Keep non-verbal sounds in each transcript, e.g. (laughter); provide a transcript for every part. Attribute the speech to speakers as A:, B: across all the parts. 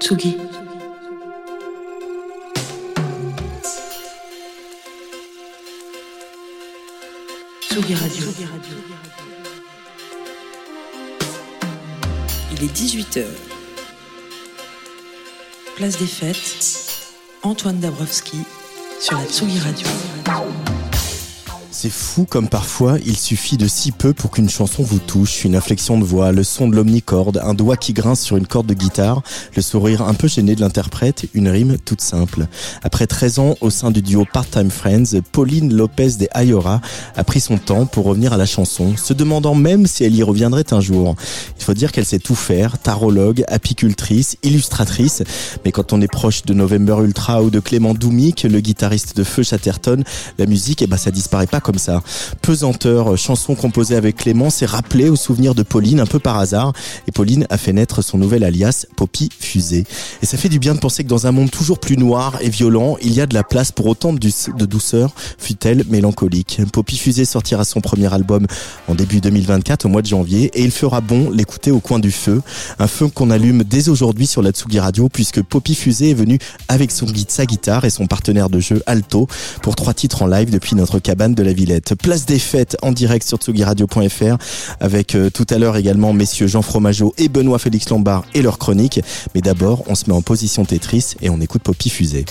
A: Tsugi. Tsugi Radio. Il est 18h. Place des fêtes. Antoine Dabrowski sur la Tsugi Radio.
B: C'est fou comme parfois il suffit de si peu pour qu'une chanson vous touche, une inflexion de voix, le son de l'omnicorde, un doigt qui grince sur une corde de guitare, le sourire un peu gêné de l'interprète, une rime toute simple. Après 13 ans au sein du duo Part-Time Friends, Pauline Lopez de Ayora a pris son temps pour revenir à la chanson, se demandant même si elle y reviendrait un jour. Il faut dire qu'elle sait tout faire, tarologue, apicultrice, illustratrice, mais quand on est proche de November Ultra ou de Clément Doumic, le guitariste de Feu Chatterton, la musique, eh ben, ça disparaît pas comme ça. Pesanteur, chanson composée avec Clément, s'est rappelé au souvenir de Pauline un peu par hasard. Et Pauline a fait naître son nouvel alias, Poppy Fusée. Et ça fait du bien de penser que dans un monde toujours plus noir et violent, il y a de la place pour autant de douceur, fut-elle mélancolique. Poppy Fusée sortira son premier album en début 2024, au mois de janvier, et il fera bon l'écouter au coin du feu. Un feu qu'on allume dès aujourd'hui sur la Tsugi Radio, puisque Poppy Fusée est venu avec son guide, sa guitare et son partenaire de jeu Alto pour trois titres en live depuis notre cabane de la Villette. Place des fêtes en direct sur tsugiradio.fr avec euh, tout à l'heure également messieurs Jean Fromageau et Benoît Félix Lombard et leur chronique. Mais d'abord, on se met en position Tetris et on écoute Poppy Fusée.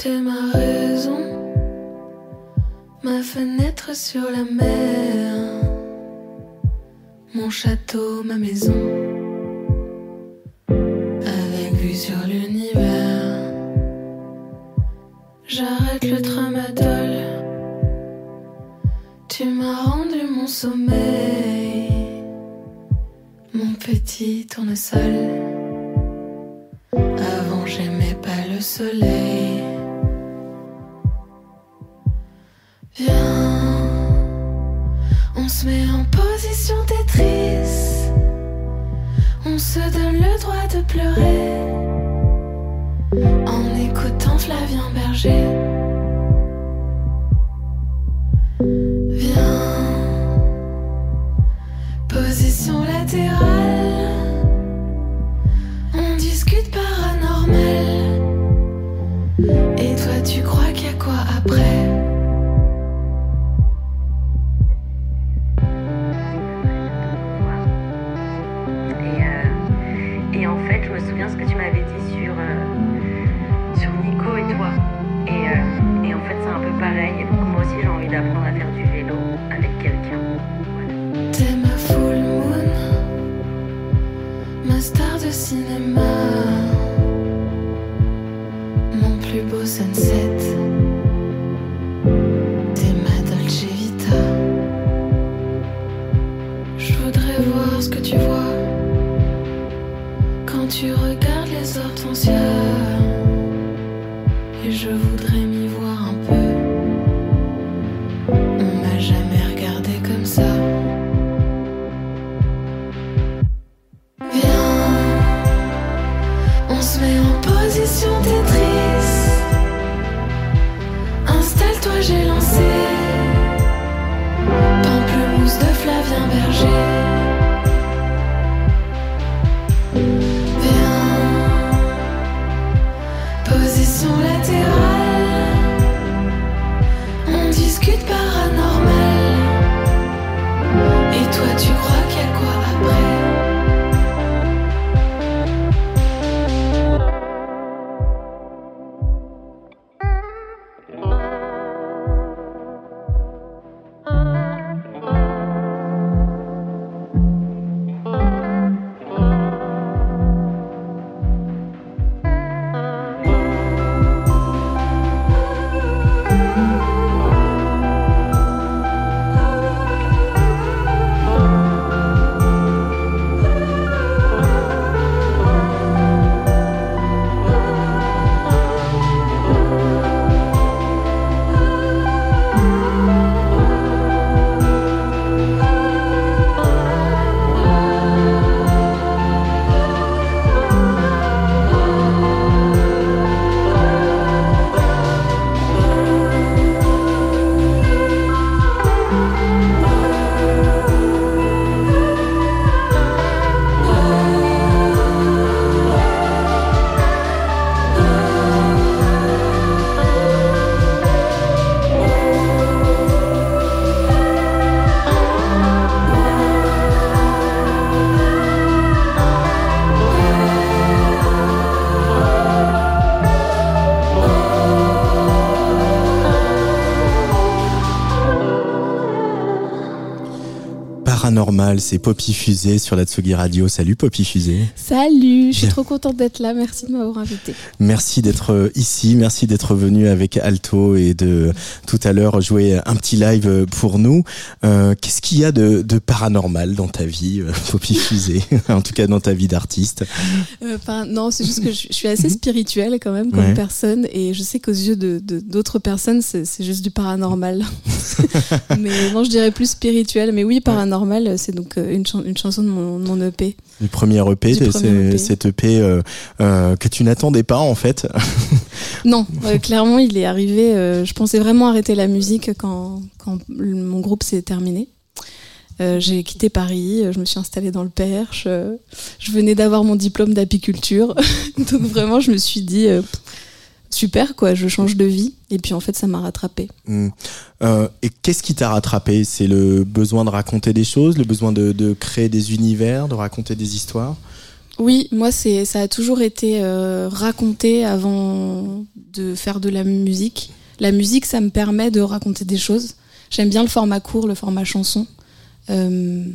C: Ma fenêtre sur la mer, mon château, ma maison, avec vue sur l'univers. Paranormal,
D: c'est
B: Poppy Fusée sur la Tsugi Radio. Salut Poppy Fusée.
E: Salut, je suis trop contente d'être là. Merci de m'avoir invité.
B: Merci d'être euh, ici, merci d'être venu avec Alto et de tout à l'heure jouer un petit live pour nous. Euh, Qu'est-ce qu'il y a de, de, paranormal dans ta vie, euh, Poppy Fusée? (laughs) En tout cas dans ta vie d'artiste
E: euh, Non, c'est juste (laughs) que je, suis assez spirituelle quand même comme ouais. personne et je sais qu'aux yeux de d'autres personnes, c'est juste du paranormal. (laughs) mais non, je dirais plus spirituel. Mais oui, paranormal, c'est donc une, ch une, chanson de mon, de mon EP.
B: Le premier EP, c'est cet EP euh, euh, que tu n'attendais pas en fait. (laughs)
E: non, euh, clairement, il est arrivé. Euh, je pensais vraiment arrêter la musique quand, quand mon groupe s'est terminé. Euh, j'ai quitté Paris, je me suis installée dans le Perche. je venais d'avoir mon diplôme d'apiculture, (laughs) donc vraiment, je me suis dit super quoi, je change de vie et puis en fait ça m'a rattrapé.
B: Mmh. Euh, et qu'est-ce qui t'a rattrapé C'est le besoin de raconter des choses, le besoin de, de, créer des univers, de raconter des histoires?
E: Oui, moi c'est ça a toujours été euh, raconter avant de faire de la musique. La musique ça me permet de raconter des choses. J'aime bien le format court, le format chanson. Euh,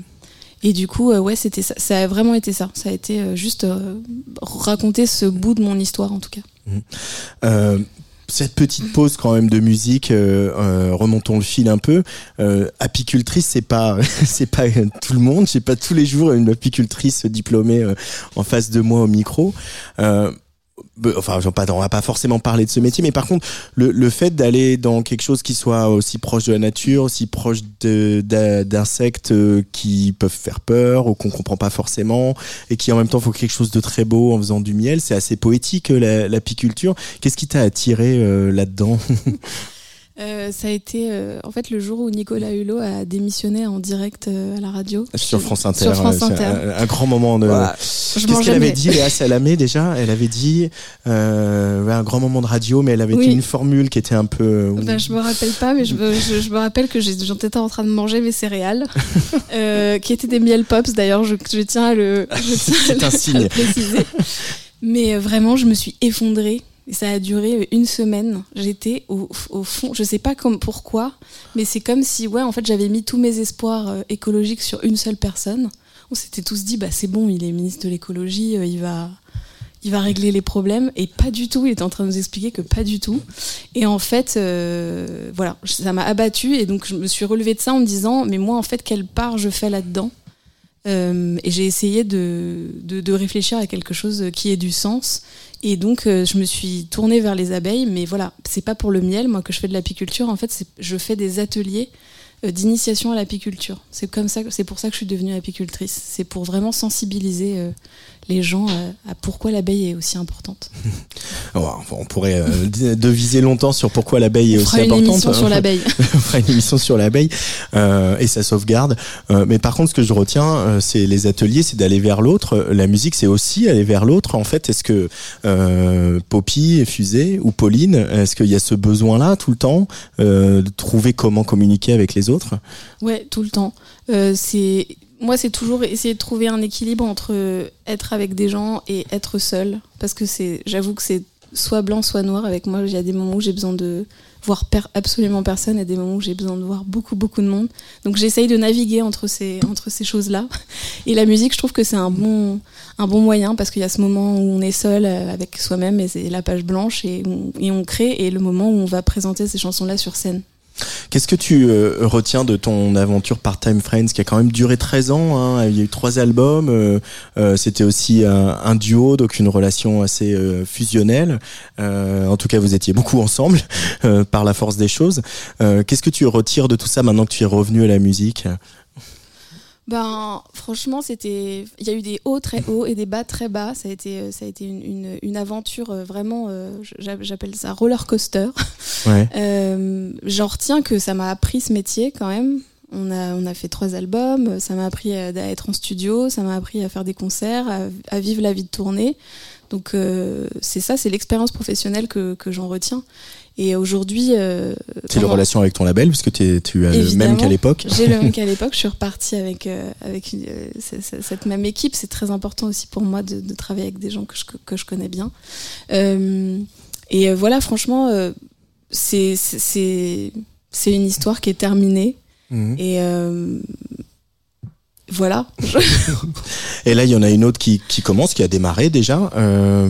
E: et du coup, euh, ouais, c'était ça. Ça a vraiment été ça. Ça a été euh, juste raconter ce bout de mon histoire, en tout cas.
B: Mmh. Cette petite pause quand même de musique, remontons le fil un peu. apicultrice, c'est pas, (laughs) c'est pas tout le monde. J'ai pas tous les jours une apicultrice diplômée en face de moi au micro enfin on va pas forcément parler de ce métier mais par contre le, le fait d'aller dans quelque chose qui soit aussi proche de la nature aussi proche d'insectes euh, qui peuvent faire peur ou qu'on comprend pas forcément et qui en même temps faut quelque chose de très beau en faisant du miel c'est assez poétique euh, l'apiculture. Qu'est-ce qui t'a attiré euh, là-dedans? (laughs)
E: Euh, ça a été euh, en fait le jour où Nicolas Hulot a démissionné en direct euh, à la radio.
B: Sur France Inter.
E: Sur France Inter.
B: Un, un, grand moment de. Voilà. Qu'est-ce qu'elle avait dit, Léa Salamé déjà? Elle avait dit euh, un grand moment de radio, mais elle avait
E: oui.
B: dit une formule qui était un peu.
E: Ben, je me rappelle pas, mais je me, je, je me rappelle que j'étais en train de manger mes céréales, (laughs) qui étaient des miel pops. D'ailleurs, je, je, tiens à le,
B: C'est un signe. (laughs)
E: À le préciser. Mais vraiment, je me suis effondrée ça a duré une semaine. J'étais au, fond, je sais pas comme pourquoi, mais c'est comme si, ouais, en fait, j'avais mis tous mes espoirs euh, écologiques sur une seule personne. On s'était tous dit, bah c'est bon, il est ministre de l'écologie, euh, il va, il va régler les problèmes. Et pas du tout. Il était en train de nous expliquer que pas du tout. Et en fait, euh, voilà, ça m'a abattu et donc je me suis relevée de ça en me disant, mais moi, en fait, quelle part je fais là-dedans? Euh, et j'ai essayé de, de, de, réfléchir à quelque chose qui ait du sens. Et donc, euh, je me suis tournée vers les abeilles, mais voilà, c'est pas pour le miel, moi, que je fais de l'apiculture. En fait, je fais des ateliers d'initiation à l'apiculture. C'est comme ça, c'est pour ça que je suis devenue apicultrice. C'est pour vraiment sensibiliser euh, les gens à pourquoi l'abeille est aussi importante. (laughs)
B: on pourrait euh, deviser longtemps sur pourquoi l'abeille est aussi
E: une
B: importante.
E: Émission sur (laughs) l'abeille.
B: on fera une émission sur l'abeille euh, et sa sauvegarde. Euh, mais par contre, ce que je retiens, euh, c'est les ateliers, c'est d'aller vers l'autre. La musique, c'est aussi aller vers l'autre. En fait, est-ce que euh, Poppy, Fusée ou Pauline, est-ce qu'il y a ce besoin-là tout le temps de trouver comment communiquer avec les autres
E: Ouais, tout le temps. c'est moi, c'est toujours essayer de trouver un équilibre entre être avec des gens et être seul. Parce que c'est, j'avoue que c'est soit blanc, soit noir. Avec moi, il y a des moments où j'ai besoin de voir absolument personne et des moments où j'ai besoin de voir beaucoup, beaucoup de monde. Donc, j'essaye de naviguer entre ces, entre ces choses-là. Et la musique, je trouve que c'est un bon, un bon moyen parce qu'il y a ce moment où on est seul avec soi-même et c'est la page blanche et on, et on crée et le moment où on va présenter ces chansons-là sur scène.
B: Qu'est-ce que tu euh, retiens de ton aventure Part-Time Friends qui a quand même duré 13 ans hein, Il y a eu trois albums, euh, euh, c'était aussi un, un, duo, donc une relation assez euh, fusionnelle. en tout cas, vous étiez beaucoup ensemble par la force des choses. Qu'est-ce que tu retires de tout ça maintenant que tu es revenu à la musique?
E: Ben, franchement, c'était. Il y a eu des hauts très hauts et des bas très bas. Ça a été, ça a été une, une, une aventure vraiment. Euh, J'appelle ça roller coaster.
B: Ouais. (laughs)
E: Euh, J'en retiens que ça m'a appris ce métier quand même. On a, on a fait trois albums. Ça m'a appris à, à, être en studio. Ça m'a appris à faire des concerts, à, à, vivre la vie de tournée. Donc euh, c'est ça, c'est l'expérience professionnelle que, que j'en retiens. Et aujourd'hui, euh,
B: c'est la relation avec ton label, puisque es, tu as le même qu'à l'époque.
E: J'ai le même (laughs) qu'à l'époque. Je suis repartie avec euh, avec euh, cette même équipe. C'est très important aussi pour moi de, de, travailler avec des gens que je que je connais bien. Euh, et voilà, franchement, c'est c'est c'est une histoire qui est terminée.
B: Mmh.
E: Et voilà.
B: Et là, il y en a une autre qui, qui commence, qui a démarré déjà, euh,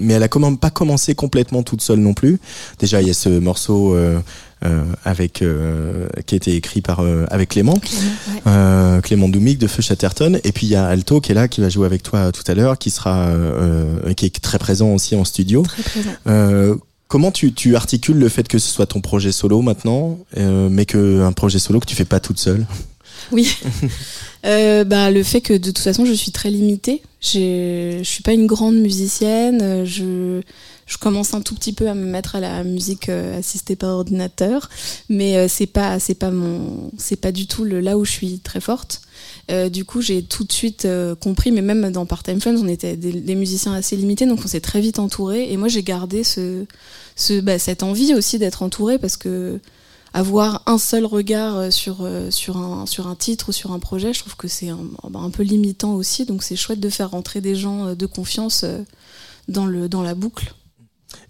B: mais elle a comment pas commencé complètement toute seule non plus. Déjà, il y a ce morceau euh, euh, avec euh, qui a été écrit par euh, avec Clément,
E: Ouais.
B: euh, Clément Doumic de Feu Chatterton. Et puis il y a Alto qui est là, qui va jouer avec toi tout à l'heure, qui sera euh, qui est très présent aussi en studio.
E: Très présent.
B: Euh, comment tu, tu articules le fait que ce soit ton projet solo maintenant, euh, mais que un projet solo que tu fais pas toute seule?
E: Oui. (laughs) Euh, bah, le fait que de toute façon je suis très limitée. Je suis pas une grande musicienne. Je, commence un tout petit peu à me mettre à la musique euh, assistée par ordinateur, mais euh, c'est pas c'est pas mon c'est pas du tout le là où je suis très forte. Euh, du coup, j'ai tout de suite compris, mais même dans Part-Time Friends, on était des, musiciens assez limités, donc on s'est très vite entouré. Et moi, j'ai gardé ce, bah, cette envie aussi d'être entouré parce que avoir un seul regard euh, sur, euh, sur, un, sur un titre ou sur un projet, je trouve que c'est un, bah, un peu limitant aussi. Donc c'est chouette de faire rentrer des gens euh, de confiance dans, le, dans la boucle.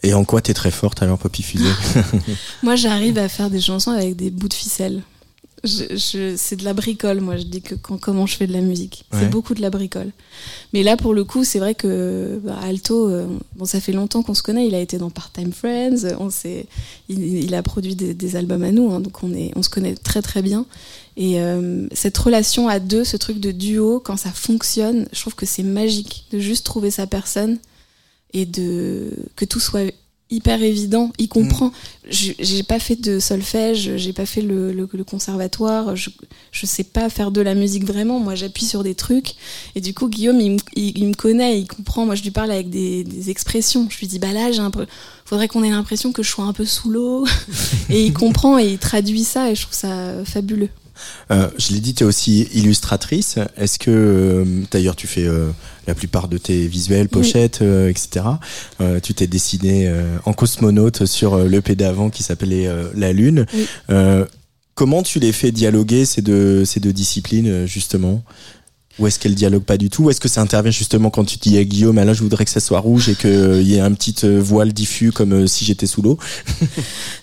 B: Et en quoi t'es très forte alors, Poppy Fusée (laughs)
E: Moi, j'arrive à faire des chansons avec des bouts de ficelle. Je, je- c'est de la bricole, moi, je dis que quand, comment je fais de la musique.
B: Ouais.
E: C'est beaucoup de la bricole. Mais là, pour le coup, c'est vrai que bah, Alto, euh, bon, ça fait longtemps qu'on se connaît. Il a été dans Part-Time Friends. On s'est, il, il a produit des, des albums à nous, hein, donc on, est, on se connaît très très bien. Et euh, cette relation à deux, ce truc de duo, quand ça fonctionne, je trouve que c'est magique de juste trouver sa personne et de que tout soit hyper évident. Il comprend. Je- J'ai pas fait de solfège, j'ai pas fait le, le- le conservatoire. Je, je sais pas faire de la musique vraiment. Moi, j'appuie sur des trucs. Et du coup, Guillaume, il, me- il- il me connaît, il comprend. Moi, je lui parle avec des, des expressions. Je lui dis, bah là, j'ai un peu. Faudrait qu'on ait l'impression que je sois un peu sous l'eau. (laughs) et il comprend et il traduit ça. Et je trouve ça fabuleux.
B: Euh, je l'ai dit, tu es aussi illustratrice. Est-ce que, euh, d'ailleurs, tu fais euh, la plupart de tes visuels, pochettes, euh, etc. Euh, tu t'es dessiné euh, en cosmonaute sur l'EP d'avant qui s'appelait euh, La Lune.
E: Oui.
B: Euh, comment tu les fais dialoguer ces deux, ces deux disciplines, justement? Ou est-ce qu'elles dialoguent pas du tout? Ou est-ce que ça intervient justement quand tu dis à Guillaume, là je voudrais que ça soit rouge et qu'il y ait un petit euh, voile diffus comme euh, si j'étais sous l'eau? (laughs)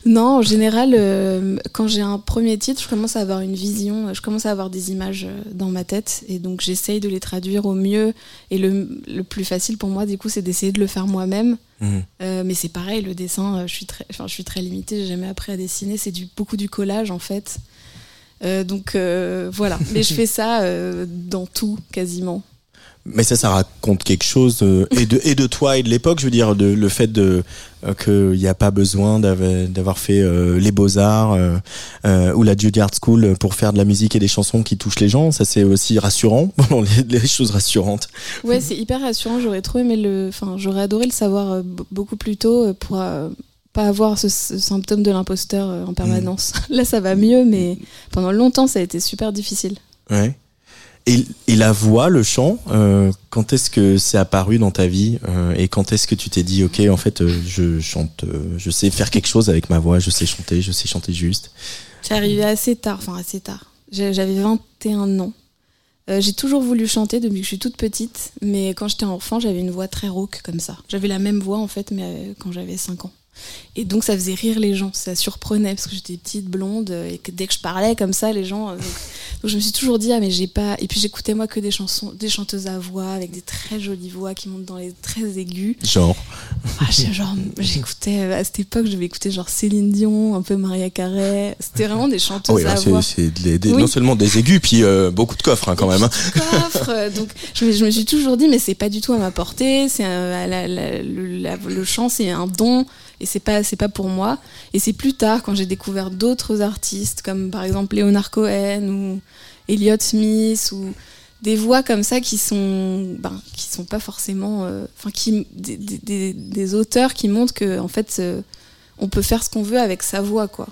E: Non, en général, euh, quand j'ai un premier titre, je commence à avoir une vision, je commence à avoir des images dans ma tête, et donc j'essaye de les traduire au mieux. Et le, le plus facile pour moi, du coup, c'est d'essayer de le faire moi-même.
B: Mhm.
E: Mais c'est pareil, le dessin, je suis très, enfin, je suis très limitée, j'ai jamais appris à dessiner. C'est du, beaucoup du collage en fait. Euh, donc euh, voilà, (laughs) mais je fais ça euh, dans tout quasiment.
B: Mais ça, ça raconte quelque chose et de et de toi et de l'époque. Je veux dire, de, le fait de euh, qu'il n'y a pas besoin d'av- d'avoir fait euh, les beaux arts euh, ou la Juilliard School pour faire de la musique et des chansons qui touchent les gens. Ça, c'est aussi rassurant. (laughs) les, les choses rassurantes.
E: Ouais, c'est hyper rassurant. J'aurais trop aimé le, enfin, j'aurais adoré le savoir beaucoup plus tôt pour pas avoir ce, ce symptôme de l'imposteur euh, en permanence. (laughs) Là, ça va mieux, mais pendant longtemps, ça a été super difficile.
B: Ouais. Et, et la voix, le chant, euh, quand est-ce que c'est apparu dans ta vie euh, et quand est-ce que tu t'es dit, ok, en fait, euh, je chante, je sais faire quelque chose avec ma voix, je sais chanter, je sais chanter juste.
E: C'est arrivé assez tard, enfin assez tard. J'avais 21 ans. J'ai toujours voulu chanter depuis que je suis toute petite, mais quand j'étais enfant, j'avais une voix très rauque comme ça. J'avais la même voix en fait, mais quand j'avais 5 ans. Et donc ça faisait rire les gens, ça surprenait parce que j'étais petite, blonde, et que dès que je parlais comme ça, les gens. euh, donc, donc je me suis toujours dit ah mais j'ai pas. Et puis j'écoutais moi que des chansons, des chanteuses à voix avec des très jolies voix qui montent dans les très aigus.
B: Genre.
E: Ah, genre, j'écoutais à cette époque, je devais écouter genre Céline Dion, un peu Maria Carey. C'était vraiment des chanteuses
B: Oui,
E: à voix.
B: c'est
E: Oui.
B: non seulement des aigus, puis euh, beaucoup de coffres hein, quand même. hein.
E: coffre. euh, Donc, je me, je me suis toujours dit, mais c'est pas du tout à ma portée. C'est un- la- la- le, la- le chant, c'est un don, et c'est pas, c'est pas pour moi. Et c'est plus tard, quand j'ai découvert d'autres artistes, comme par exemple Leonard Cohen ou Elliott Smith ou des voix comme ça qui sont, ben, qui sont pas forcément, euh, enfin, qui des, auteurs qui montrent que en fait, euh, on peut faire ce qu'on veut avec sa voix, quoi.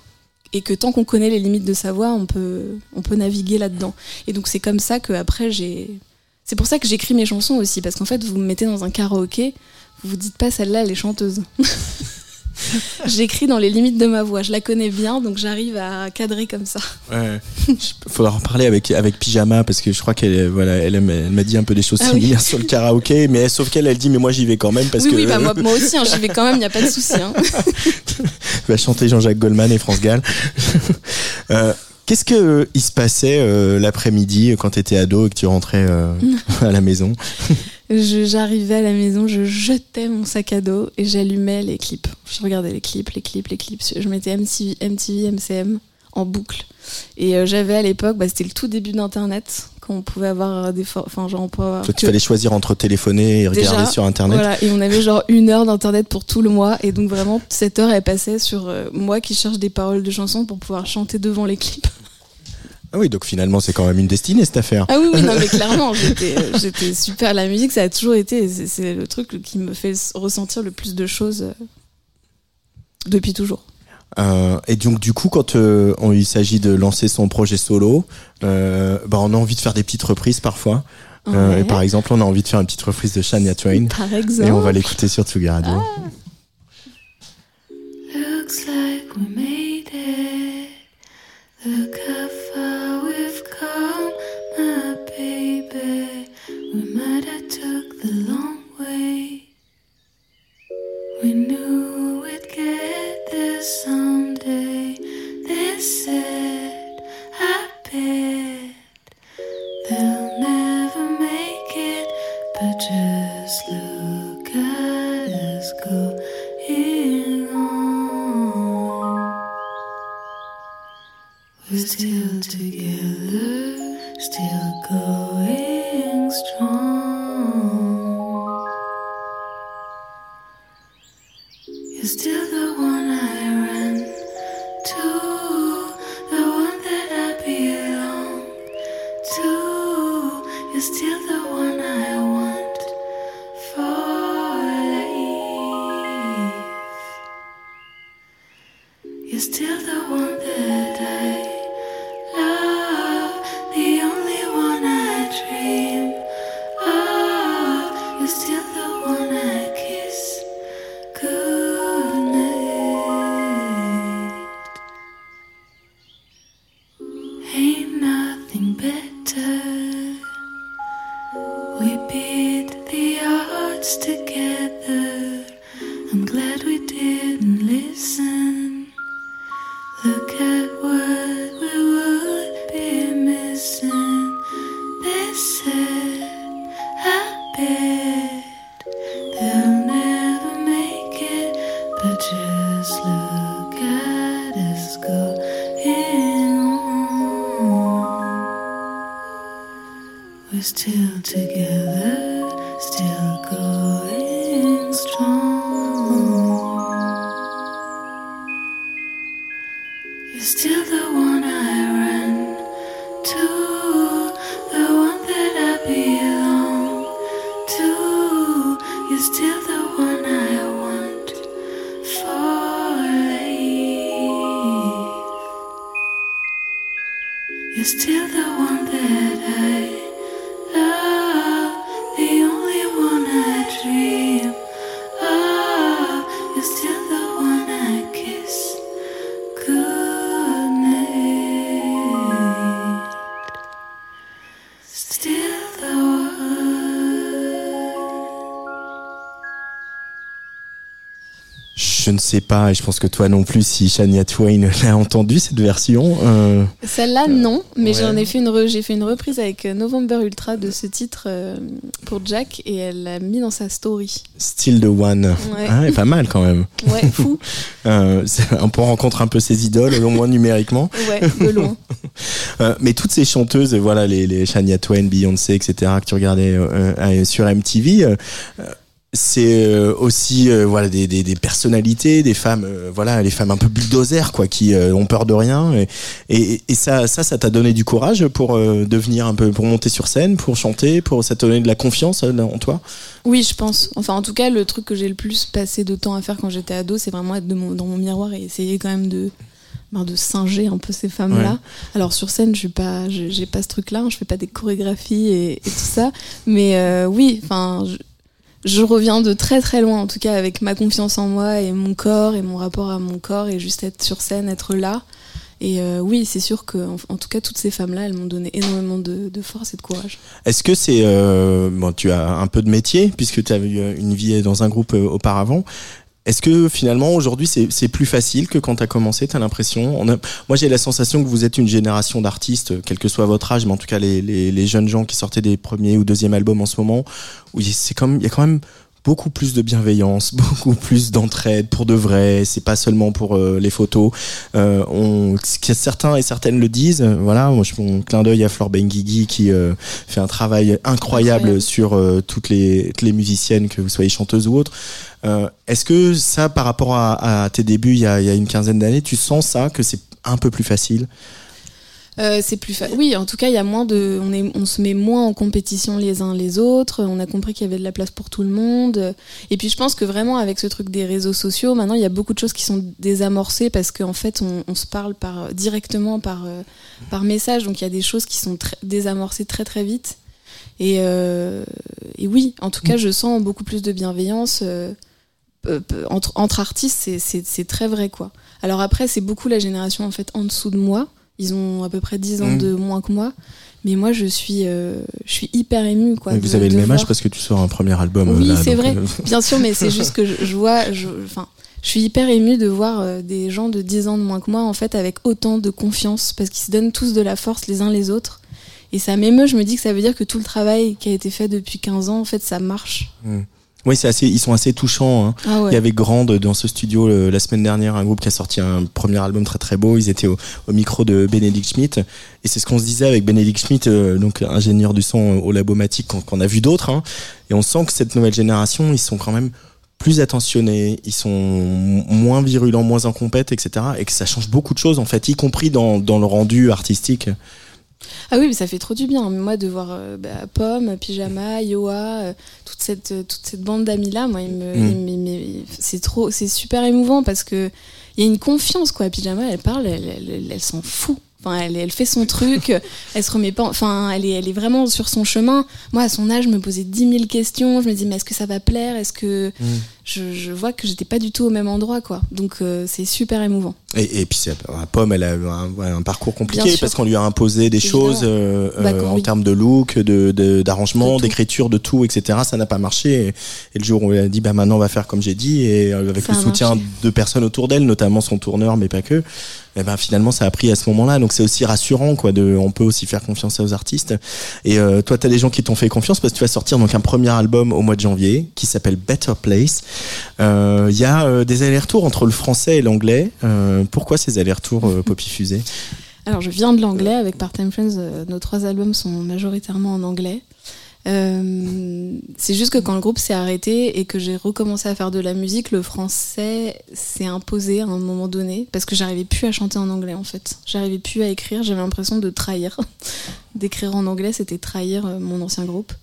E: Et que tant qu'on connaît les limites de sa voix, on peut, on peut naviguer là-dedans. Et donc c'est comme ça que après j'ai. C'est pour ça que j'écris mes chansons aussi, parce qu'en fait vous me mettez dans un karaoké, vous vous dites pas celle-là elle est chanteuse. (laughs) (laughs) J'écris dans les limites de ma voix, je la connais bien, donc j'arrive à cadrer comme ça.
B: Ouais. Il faudra en parler avec, avec Pyjama parce que je crois qu'elle voilà, elle, m'a dit un peu des choses
E: Ah oui.
B: similaires sur le karaoké, mais sauf qu'elle elle dit mais moi j'y vais quand même parce
E: oui,
B: que
E: oui, bah moi, moi aussi, hein, j'y vais quand même, il n'y a pas de souci. hein. (laughs)
B: va chanter Jean-Jacques Goldman et France Gall. (laughs) Euh, Qu'est-ce que euh, il se passait euh, l'après-midi quand tu étais ado et que tu rentrais euh, à la maison?
E: J'arrivais à la maison, je jetais mon sac à dos et j'allumais les clips. Je regardais les clips, les clips, les clips. Je mettais MTV, MTV MCM en boucle. Et euh, j'avais à l'époque, bah, c'était le tout début d'Internet, quand on pouvait avoir des... Enfin, genre, on pouvait avoir
B: il fallait choisir entre téléphoner et regarder
E: Déjà,
B: sur Internet.
E: Voilà, et on avait genre une heure d'internet pour tout le mois, et donc vraiment cette heure elle passait sur euh, moi qui cherche des paroles de chansons pour pouvoir chanter devant les clips.
B: Ah oui, donc finalement, c'est quand même une destinée cette affaire.
E: Ah oui, oui, non mais (laughs) clairement, j'étais, euh, j'étais super. La musique, ça a toujours été, c'est, le truc qui me fait ressentir le plus de choses euh, depuis toujours.
B: Euh, et donc du coup, quand euh, on- il s'agit de lancer son projet solo, euh, bah, on a envie de faire des petites reprises parfois. Euh,
E: Ouais.
B: et par exemple, on a envie de faire une petite reprise de Shania Twain.
E: Par exemple.
B: Et on va l'écouter sur Tsugi Radio.
C: Looks like we made it. Look how the long way. We knew we'd get there someday. They said, I bet they'll never make it, but just look at us going on. We're still together, You're still the one that I
B: sais pas, et je pense que toi non plus, si Shania Twain (laughs) l'a entendu cette version. euh,
E: Celle-là, non, mais
B: ouais.
E: j'en ai fait une, re- j'ai fait une reprise avec euh, November Ultra de ce titre euh, pour Jack et elle l'a mis dans sa story.
B: Still the One.
E: Ouais.
B: Ah pas mal quand même. (laughs)
E: Ouais, fou. (laughs)
B: Euh, on peut rencontrer un peu ses idoles, au moins numériquement.
E: Ouais, de loin.
B: Euh, mais toutes ces chanteuses, voilà, les, les Shania Twain, Beyoncé, etc., que tu regardais sur MTV, c'est euh, aussi euh, voilà des, des, des personnalités, des femmes, euh, voilà, les femmes un peu bulldozer, quoi, qui ont peur de rien. Et, et, et ça, ça, ça t'a donné du courage pour devenir un peu, pour monter sur scène, pour chanter, pour ça t'a donné de la confiance en toi?
E: Oui, je pense. Enfin, en tout cas, le truc que j'ai le plus passé de temps à faire quand j'étais ado, c'est vraiment être de mon- dans mon miroir et essayer quand même de ben, de singer un peu ces femmes-là.
B: Ouais.
E: Alors sur scène, je suis pas, j'ai pas ce truc-là, hein, je fais pas des chorégraphies et, et tout ça. Mais euh, oui, enfin, je, reviens de très très loin, en tout cas avec ma confiance en moi et mon corps et mon rapport à mon corps et juste être sur scène, être là. Et euh, oui, c'est sûr que, en, tout cas, toutes ces femmes-là, elles m'ont donné énormément de, force et de courage.
B: Est-ce que c'est euh, bon, tu as un peu de métier puisque tu as eu euh, une vie dans un groupe auparavant. Est-ce que finalement aujourd'hui c'est plus facile que quand tu as commencé, tu as l'impression Moi j'ai la sensation que vous êtes une génération d'artistes, quel que soit votre âge, mais en tout cas les, jeunes gens qui sortaient des premiers ou deuxièmes albums en ce moment, où c'est comme il y a quand même beaucoup plus de bienveillance, (laughs) beaucoup plus d'entraide pour de vrai. C'est pas seulement pour euh, les photos. Euh, on, certains et certaines le disent. euh, Voilà, moi je fais un clin d'œil à Flore Benguigui qui euh, fait un travail incroyable,
E: Incroyable.
B: sur toutes les toutes les musiciennes, que vous soyez chanteuse ou autre. Est-ce que ça, par rapport à, à tes débuts il y a, il y a une quinzaine d'années, tu sens ça que c'est un peu plus facile?
E: Euh, c'est plus fa- Oui, en tout cas, il y a moins de. On, est... on se met moins en compétition les uns les autres. On a compris qu'il y avait de la place pour tout le monde. Et puis, je pense que vraiment, avec ce truc des réseaux sociaux, maintenant, il y a beaucoup de choses qui sont désamorcées parce qu'en fait, on, on se parle par, directement par, euh, par message. Donc, il y a des choses qui sont désamorcées très, très vite. Et, euh, et oui, en tout cas, je sens beaucoup plus de bienveillance. euh, entre, entre artistes, c'est très vrai, quoi. Alors après, c'est beaucoup la génération, en fait, en dessous de moi. Ils ont à peu près 10 ans
B: Mm.
E: de moins que moi. Mais moi, je suis, euh, je suis hyper émue, quoi.
B: Mais
E: de-
B: Vous avez le même âge parce que tu sors un premier album.
E: Oui, c'est vrai.
B: euh, (laughs)
E: Bien sûr, mais c'est juste que je, je vois, je, enfin, je suis hyper émue de voir euh, des gens de 10 ans de moins que moi, en fait, avec autant de confiance, parce qu'ils se donnent tous de la force les uns les autres. Et ça m'émeut, je me dis que ça veut dire que tout le travail qui a été fait depuis 15 ans, en fait, ça marche.
B: Oui, c'est assez, ils sont assez touchants. Hein.
E: Ah ouais.
B: Il y avait Grande dans ce studio la semaine dernière, un groupe qui a sorti un premier album très très beau. Ils étaient au, au micro de Benedict Schmidt. Et c'est ce qu'on se disait avec Benedict Schmidt, euh, donc ingénieur du son au Labomatique, qu'on qu'on a vu d'autres. Hein. Et on sent que cette nouvelle génération, ils sont quand même plus attentionnés, ils sont moins virulents, moins en compète, etc. Et que ça change beaucoup de choses, en fait, y compris dans, dans le rendu artistique.
E: Ah oui, mais ça fait trop du bien. Moi, de voir euh, bah, Pomme, Pyjama, Yoa, euh, toute cette euh, toute cette bande d'amis là, moi,
B: Mm.
E: c'est trop, c'est super émouvant parce que il y a une confiance quoi. Pyjama, elle parle, elle, elle, elle- elle s'en fout. Enfin, elle, elle fait son truc, (laughs) elle se remet pas. Enfin, elle est, elle est vraiment sur son chemin. Moi, à son âge, je me posais 10 000 questions. Je me dis, mais est-ce que ça va plaire? Est-ce que
B: Mm.
E: Je, je vois que j'étais pas du tout au même endroit, quoi. Donc, euh, c'est super émouvant.
B: Et, et puis c'est la Pomme, elle a eu un, un parcours compliqué parce qu'on lui a imposé des
E: Évidemment.
B: choses euh,
E: Bah,
B: euh,
E: quand
B: en
E: oui.
B: termes de look, de de- d'arrangement, d'écriture, de tout, etc. Ça n'a pas marché. Et, et le jour où elle a dit bah maintenant on va faire comme j'ai dit et euh, avec
E: Ça
B: le soutien
E: marché.
B: de personnes autour d'elle, notamment son tourneur, mais pas que. Et ben finalement ça a pris à ce moment-là. Donc c'est aussi rassurant quoi. De on peut aussi faire confiance aux artistes. Et euh, toi t'as des gens qui t'ont fait confiance parce que tu vas sortir donc un premier album au mois de janvier qui s'appelle Better Place. Euh, Il y a euh, des allers-retours entre le français et l'anglais. Euh, pourquoi ces allers-retours euh, (laughs) Poppy Fusée?
E: Alors, je viens de l'anglais. Avec Part-Time Friends, euh, nos trois albums sont majoritairement en anglais. Euh, c'est juste que quand le groupe s'est arrêté et que j'ai recommencé à faire de la musique, le français s'est imposé à un moment donné parce que j'arrivais plus à chanter en anglais en fait. J'arrivais plus à écrire, j'avais l'impression de trahir. (laughs) D'écrire en anglais, c'était trahir euh, mon ancien groupe.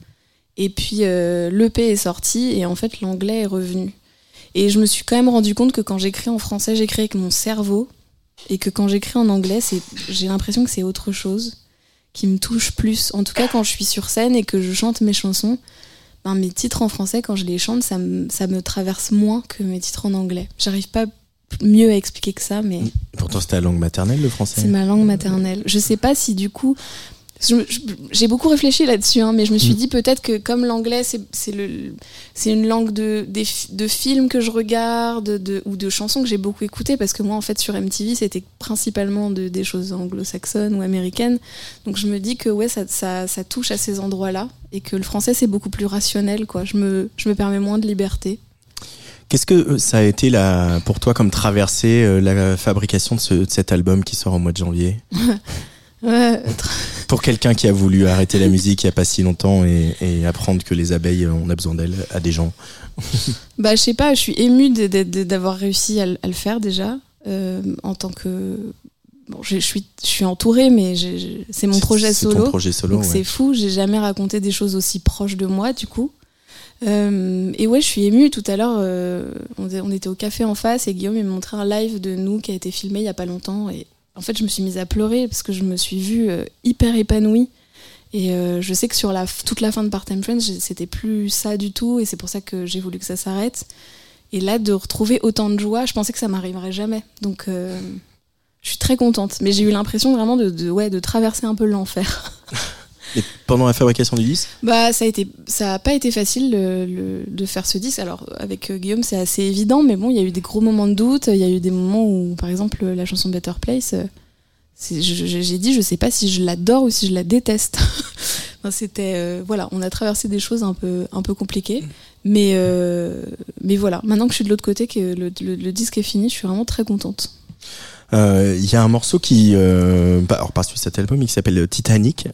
E: Et puis euh, l'EP est sorti et en fait l'anglais est revenu. Et je me suis quand même rendu compte que quand j'écris en français, j'écris avec mon cerveau et que quand j'écris en anglais, j'ai l'impression que c'est autre chose qui me touche plus. En tout cas, quand je suis sur scène et que je chante mes chansons, ben, mes titres en français, quand je les chante, ça me, ça me traverse moins que mes titres en anglais. J'arrive pas mieux à expliquer que ça, mais
B: Pourtant, c'est ta langue maternelle, le français.
E: c'est ma langue maternelle. Je sais pas si du coup. J'ai beaucoup réfléchi là-dessus, hein, mais je me suis
B: Mm.
E: dit peut-être que comme l'anglais, c'est une langue de, des fi- de films que je regarde de, ou de chansons que j'ai beaucoup écoutées, parce que moi, en fait, sur MTV, c'était principalement de, des choses anglo-saxonnes ou américaines. Donc je me dis que ouais, ça, ça, ça touche à ces endroits-là, et que le français, c'est beaucoup plus rationnel. Quoi. Je, me, je me permets moins de liberté.
B: Qu'est-ce que euh, ça a été pour toi comme traversée euh, la fabrication de, ce- de cet album qui sort au mois de janvier? (laughs)
E: Ouais,
B: Pour quelqu'un qui a voulu arrêter la musique il n'y a pas si longtemps et, et apprendre que les abeilles, on a besoin d'elles à des gens. (laughs)
E: Bah, je sais pas, je suis émue d'avoir réussi à, le- faire déjà, euh, en tant que. Bon, je, suis, je suis entourée, mais c'est mon
B: C'est-
E: projet
B: c'est ton
E: solo.
B: projet solo.
E: donc
B: ouais.
E: c'est fou, j'ai jamais raconté des choses aussi proches de moi, du coup. Euh, et ouais, je suis émue. Tout à l'heure, euh, on, on était au café en face et Guillaume il m'a montré un live de nous qui a été filmé il y a pas longtemps. Et en fait, je me suis mise à pleurer parce que je me suis vue euh, hyper épanouie. Et euh, je sais que sur la, toute la fin de Part-Time Friends, c'était plus ça du tout. Et c'est pour ça que j'ai voulu que ça s'arrête. Et là, de retrouver autant de joie, je pensais que ça m'arriverait jamais. Donc, euh, je suis très contente. Mais j'ai eu l'impression vraiment de, de, ouais, de traverser un peu l'enfer. (laughs)
B: Pendant la fabrication du disque
E: Bah, ça a pas été facile le- le- de faire ce disque. Alors, avec euh, Guillaume, c'est assez évident, mais bon, il y a eu des gros moments de doute. Il y a eu des moments où, par exemple, la chanson Better Place, euh, j'ai dit, je sais pas si je l'adore ou si je la déteste. (laughs) C'était, euh, voilà, on a traversé des choses un peu, un peu compliquées, mais, euh, mais voilà. Maintenant que je suis de l'autre côté, que le disque est fini, je suis vraiment très contente.
B: Euh, Il y a un morceau qui, euh, bah, alors pas sur cet album, mais qui s'appelle Titanic,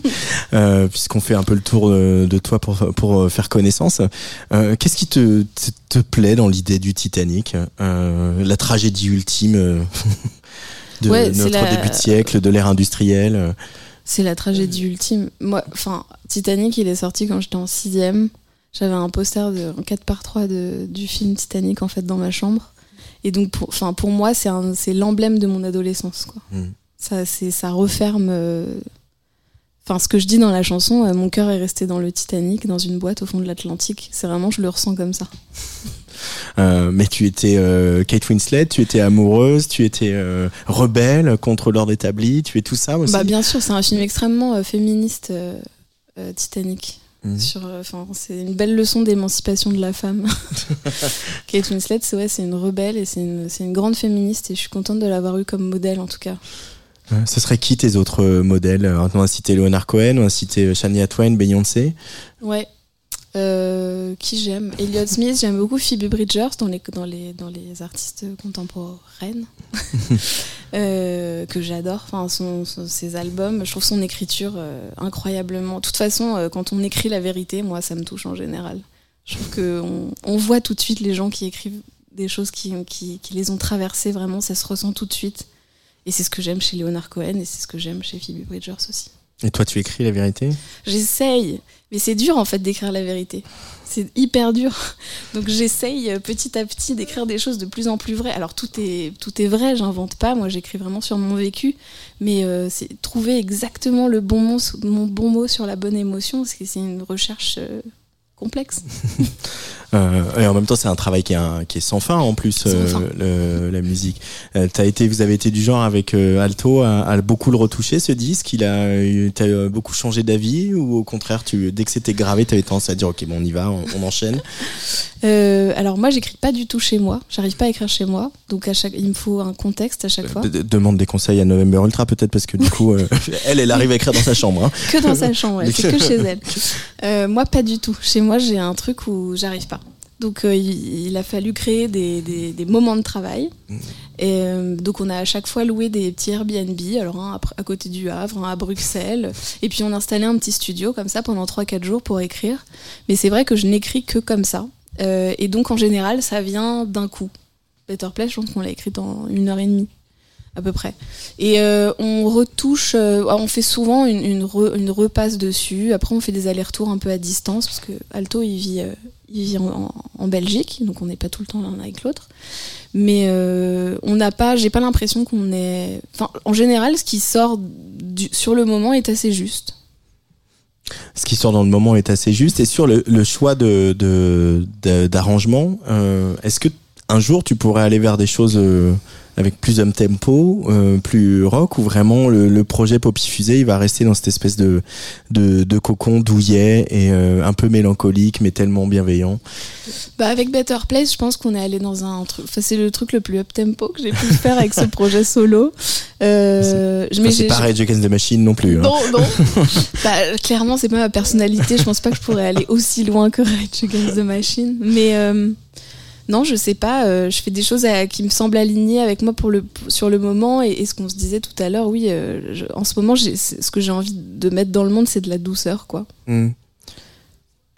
B: (laughs) euh, puisqu'on fait un peu le tour de, toi pour, pour euh, faire connaissance. Qu'est-ce qui te, te, te plaît dans l'idée du Titanic? La tragédie ultime (laughs) de
E: Ouais,
B: notre
E: la-
B: début de siècle, de l'ère industrielle.
E: C'est la tragédie ultime. Moi, enfin, Titanic, il est sorti quand j'étais en sixième. J'avais un poster de, en 4 par 3 de, du film Titanic en fait dans ma chambre. Et donc, pour, enfin, pour moi, c'est l'emblème de mon adolescence. Quoi.
B: Mm.
E: Ça, referme. euh, Enfin, ce que je dis dans la chanson, euh, mon cœur est resté dans le Titanic, dans une boîte au fond de l'Atlantique. C'est vraiment, je le ressens comme ça. (laughs)
B: Euh, mais tu étais Kate Winslet, tu étais amoureuse, tu étais rebelle contre l'ordre établi, tu es tout ça aussi?
E: Bah, bien sûr, c'est un film extrêmement féministe, Titanic. Sur, euh, enfin, c'est une belle leçon d'émancipation de la femme. (laughs) Kate Winslet, c'est ouais, une rebelle et c'est une, une grande féministe et je suis contente de l'avoir eu comme modèle en tout cas.
B: Euh, Ce serait qui tes autres euh, modèles? Alors, On a cité Leonard Cohen, on a cité Shania Twain, Beyoncé?
E: Ouais. Euh, qui j'aime? Elliot Smith, j'aime beaucoup Phoebe Bridgers dans les, dans les, dans les artistes contemporaines (laughs) euh, que j'adore. Enfin, son, son- ses albums, je trouve son écriture euh, incroyablement. De toute façon, quand on écrit la vérité, moi, ça me touche en général. Je trouve qu'on on voit tout de suite les gens qui écrivent des choses qui, qui, qui les ont traversées vraiment, ça se ressent tout de suite. Et c'est ce que j'aime chez Leonard Cohen et c'est ce que j'aime chez Phoebe Bridgers aussi.
B: Et toi, tu écris la vérité?
E: J'essaye, mais c'est dur en fait d'écrire la vérité. C'est hyper dur. Donc j'essaye euh, petit à petit d'écrire des choses de plus en plus vraies. Alors tout est, tout est vrai, j'invente pas. Moi j'écris vraiment sur mon vécu. Mais euh, c'est trouver exactement le bon mot, mon bon mot sur la bonne émotion, parce que c'est une recherche euh, complexe. (laughs)
B: Euh, et en même temps, c'est un travail qui est, un- qui est sans fin en plus, euh,
E: fin.
B: le- la musique. Euh, été, vous avez été du genre avec euh, Alto à, à beaucoup le retoucher ce disque? Il a, t'as beaucoup changé d'avis? Ou au contraire, tu, dès que c'était gravé, t'avais tendance à dire ok, bon, on y va, on, on enchaîne? (laughs)
E: Alors moi j'écris pas du tout chez moi. J'arrive pas à écrire chez moi. Donc à chaque, il me faut un contexte à chaque fois.
B: De- demande des conseils à November Ultra peut-être parce que du coup, (laughs) (laughs) elle, elle arrive à écrire dans sa chambre. Hein.
E: Que dans sa chambre, ouais, c'est que chez elle. Moi, pas du tout. Chez moi, j'ai un truc où j'arrive pas. Donc, euh, il, il a fallu créer des, des- des moments de travail. Et euh, donc, on a à chaque fois loué des petits Airbnb, alors un à, à côté du Havre, un à Bruxelles. Et puis, on a installé un petit studio comme ça pendant 3-4 jours pour écrire. Mais c'est vrai que je n'écris que comme ça. Euh, et donc, en général, ça vient d'un coup. Better Place, je pense qu'on l'a écrit en une heure et demie à peu près. Et euh, on retouche, euh, on fait souvent une, une, re- une repasse dessus. Après, on fait des allers-retours un peu à distance parce que Alto, il vit, euh, il vit en, en- Belgique, donc on n'est pas tout le temps l'un avec l'autre. Mais on n'a pas, j'ai pas l'impression qu'on est. En général, ce qui sort sur le moment est assez juste.
B: Ce qui sort dans le moment est assez juste. Et sur le, choix de de- de- d'arrangement, est-ce que un jour tu pourrais aller vers des choses euh, avec plus up tempo, euh, plus rock, ou vraiment le, le projet Poppy Fusée, il va rester dans cette espèce de de, de cocon douillet et euh, un peu mélancolique, mais tellement bienveillant.
E: Bah, avec Better Place, je pense qu'on est allé dans un truc. Enfin, c'est le truc le plus up tempo que j'ai pu (laughs) faire avec ce projet solo. Euh,
B: Enfin, c'est pas Rage Against the Machine non plus. hein.
E: Non, non. (laughs) bah, clairement, c'est pas ma personnalité. Je pense pas que je pourrais aller aussi loin que Rage Against the Machine. Mais non, je sais pas. euh, je fais des choses qui me semblent alignées avec moi pour le, sur le moment. Et, ce qu'on se disait tout à l'heure, oui, euh, en ce moment, ce que j'ai envie de mettre dans le monde, c'est de la douceur, quoi.
B: Mm.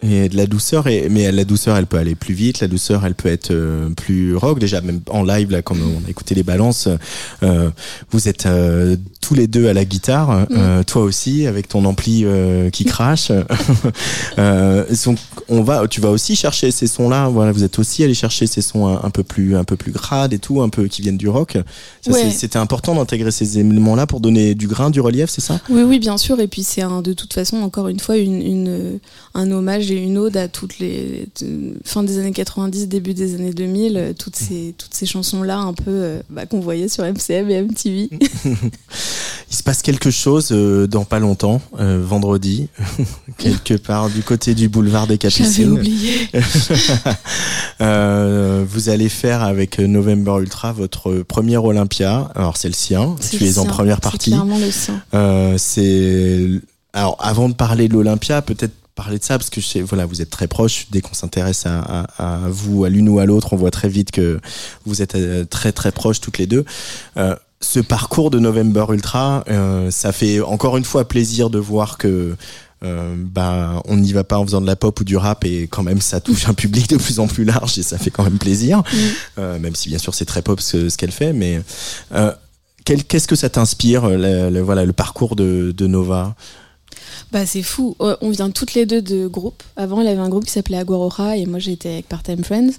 B: Et de la douceur, mais la douceur, elle peut aller plus vite. La douceur, elle peut être euh, plus rock. Déjà, même en live, là, quand on a écouté les balances, vous êtes tous les deux à la guitare. euh, toi aussi, avec ton ampli euh, qui crache. (laughs) euh, donc, on va, tu vas aussi chercher ces sons-là. Voilà, vous êtes aussi allé chercher ces sons un, un peu plus, un peu plus grades et tout, un peu qui viennent du rock.
E: Ouais.
B: C'était important d'intégrer ces éléments-là pour donner du grain, du relief, c'est ça?
E: Oui, oui, bien sûr. Et puis c'est de toute façon, encore une fois, une, une- un hommage et une ode à toutes les fin des années 90, début des années 2000, euh, toutes ces toutes ces chansons là, un peu bah, qu'on voyait sur MCM et MTV. (laughs)
B: Il se passe quelque chose euh, dans pas longtemps, euh, vendredi, (laughs) quelque part du côté du boulevard des
E: J'avais
B: Capucines.
E: oublié. (laughs)
B: Euh, vous allez faire avec November Ultra votre premier Olympia. Alors c'est le sien.
E: C'est
B: Tu es en première
E: C'est
B: partie.
E: clairement le sien.
B: C'est alors avant de parler de l'Olympia, peut-être parler de ça parce que je sais, voilà, vous êtes très proches. Dès qu'on s'intéresse à, à, à vous, à l'une ou à l'autre, on voit très vite que vous êtes très très proches toutes les deux. Euh, ce parcours de November Ultra, euh, ça fait encore une fois plaisir de voir que euh, bah, on n'y va pas en faisant de la pop ou du rap et quand même ça touche un public de plus en plus large et ça fait quand même plaisir. Euh, même si bien sûr c'est très pop ce, ce qu'elle fait, mais euh, qu'est-ce que ça t'inspire, le, le- voilà, le parcours de, de Nova?
E: Bah c'est fou. On vient toutes les deux de groupes. Avant, il y avait un groupe qui s'appelait Aguaroha et moi j'étais avec Part-Time Friends.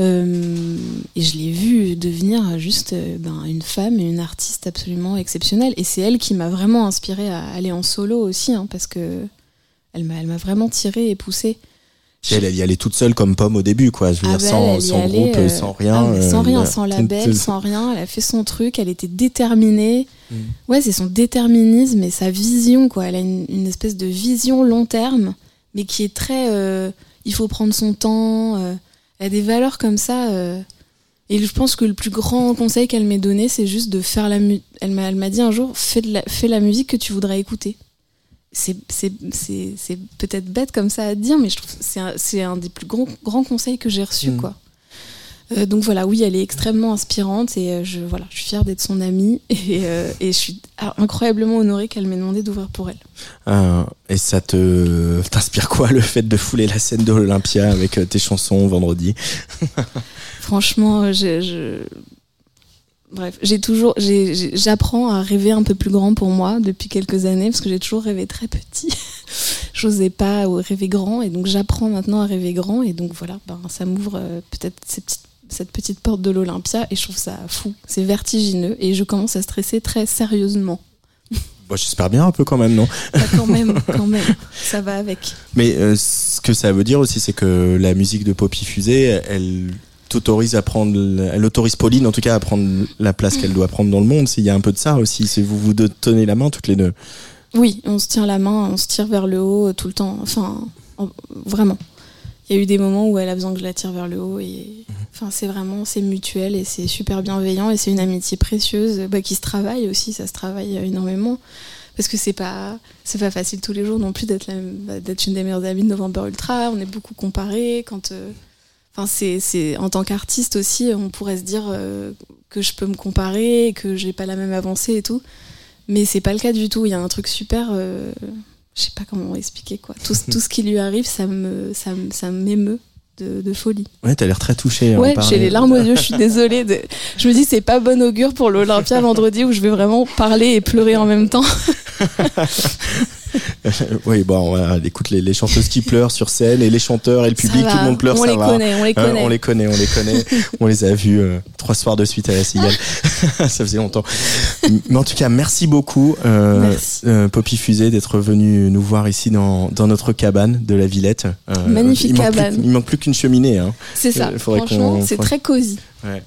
E: Euh, et je l'ai vue devenir juste euh, ben, une femme et une artiste absolument exceptionnelle. Et c'est elle qui m'a vraiment inspirée à aller en solo aussi, hein, parce que elle m'a, vraiment tirée et poussée.
B: Elle, elle y allait toute seule comme pomme au début, quoi. Je veux
E: Ah
B: dire,
E: bah,
B: sans, groupe,
E: euh,
B: sans rien.
E: ah, sans
B: euh,
E: rien, sans label, (laughs) sans rien. Elle a fait son truc, elle était déterminée.
B: Mm.
E: Ouais, c'est son déterminisme et sa vision, quoi. Elle a une, une espèce de vision long terme, mais qui est très. euh, il faut prendre son temps. Euh, elle a des valeurs comme ça. euh, et je pense que le plus grand conseil qu'elle m'ait donné, c'est juste de faire la musique. Elle m'a dit un jour fais, de la, fais la musique que tu voudrais écouter. C'est c'est- c'est- c'est peut-être bête comme ça à dire, mais je trouve que c'est un, un des plus grands, grands conseils que j'ai reçus.
B: Mm.
E: quoi. Euh, donc voilà, oui, elle est extrêmement inspirante et euh, je, voilà, je suis fière d'être son amie (laughs) et, euh, et je suis ah, incroyablement honorée qu'elle m'ait demandé d'ouvrir pour elle.
B: Et ça te t'inspire quoi le fait de fouler la scène de l'Olympia avec tes chansons vendredi? (laughs)
E: Franchement, je, je- bref, j'ai toujours, j'apprends à rêver un peu plus grand pour moi depuis quelques années parce que j'ai toujours rêvé très petit. (laughs) J'osais pas rêver grand et donc j'apprends maintenant à rêver grand et donc voilà, ben, ça m'ouvre peut-être ces petites- cette petite porte de l'Olympia et je trouve ça fou, c'est vertigineux et je commence à stresser très sérieusement.
B: Bon, J'espère bien un peu quand même, non
E: Bah, quand même, quand même, ça va avec.
B: Mais euh, ce que ça veut dire aussi, c'est que la musique de Poppy Fusée, elle t'autorise à prendre, elle autorise Pauline en tout cas à prendre la place qu'elle doit prendre dans le monde. S'il y a un peu de ça aussi, c'est vous vous tenez la main toutes les deux.
E: Oui, on se tient la main, on se tire vers le haut tout le temps. Enfin, en- vraiment. Il y a eu des moments où elle a besoin que je la tire vers le haut et enfin c'est vraiment c'est mutuel et c'est super bienveillant et c'est une amitié précieuse bah, qui se travaille aussi, ça se travaille énormément parce que c'est pas c'est pas facile tous les jours non plus d'être d'être une des meilleures amies de November Ultra. On est beaucoup comparés quand euh, Enfin, c'est en tant qu'artiste aussi, on pourrait se dire euh, que je peux me comparer, que j'ai pas la même avancée et tout. Mais c'est pas le cas du tout. Il y a un truc super. euh, je sais pas comment expliquer quoi. Tout, tout ce qui lui arrive, ça me, ça, ça m'émeut de, de folie.
B: Ouais, t'as l'air très touché.
E: Ouais, j'ai les larmes aux yeux. Je suis désolée. De... Je me dis c'est pas bon augure pour l'Olympia vendredi où je vais vraiment parler et pleurer en même temps. (laughs) (laughs)
B: oui, bon, écoute les, les chanteuses qui pleurent sur scène et les chanteurs et le public, tout le monde pleure,
E: on
B: ça
E: les
B: va.
E: connaît, on les connaît.
B: on les connaît, on les connaît. (laughs) on les a vus euh, trois soirs de suite à la Cigale. (laughs) ça faisait longtemps. Mais en tout cas, merci beaucoup, euh,
E: Merci.
B: euh, Poppy Fusée, d'être venue nous voir ici dans, dans notre cabane de la Villette. Euh,
E: Magnifique
B: il manque plus-
E: cabane.
B: il manque plus qu'une cheminée. Hein.
E: C'est ça.
B: Euh,
E: Franchement, c'est très cosy.
B: Ouais.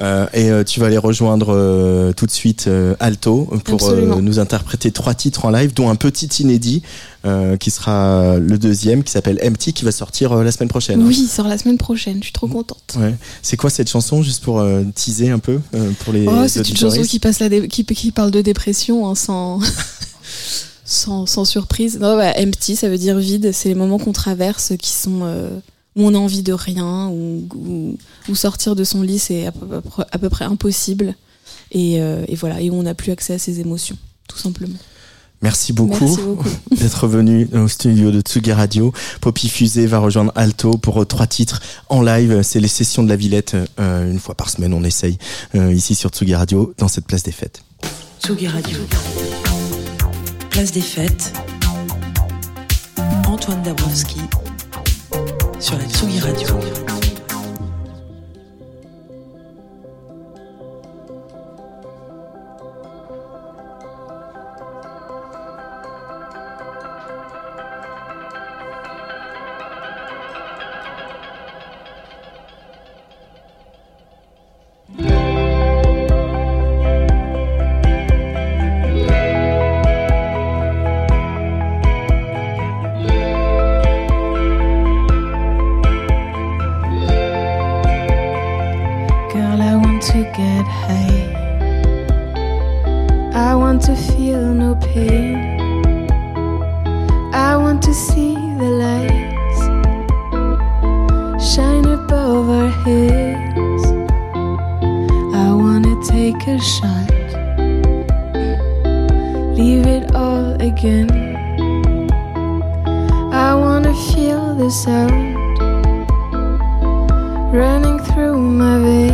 B: Euh, et euh, tu vas aller rejoindre euh, tout de suite euh, Alto pour euh, nous interpréter trois titres en live, dont un petit inédit euh, qui sera le deuxième, qui s'appelle Empty, qui va sortir la semaine prochaine.
E: Oui, il sort la semaine prochaine. Je suis trop contente.
B: Ouais. C'est quoi cette chanson, juste pour teaser un peu euh, pour les
E: Oh, c'est une chanson qui, passe la qui, qui parle de dépression hein, sans, (laughs) sans, sans surprise. Non, bah, empty, ça veut dire vide. C'est les moments qu'on traverse qui sont où on a envie de rien, où, où, où sortir de son lit c'est à peu, à près impossible. Et, euh, et voilà, et où on n'a plus accès à ses émotions, tout simplement.
B: Merci beaucoup, (laughs) d'être venu au studio de Tsugi Radio. Poppy Fusée va rejoindre Alto pour euh, trois titres en live. C'est les sessions de la Villette. euh, une fois par semaine, on essaye euh, ici sur Tsugi Radio, dans cette place des fêtes.
A: Tsugi Radio. Place des fêtes. Antoine Dabrowski sur la Tsugi Radio.
C: to get high. I want to feel no pain. I want to see the lights shine above our heads. I want to take a shot, leave it all again. I want to feel the sound running through my veins.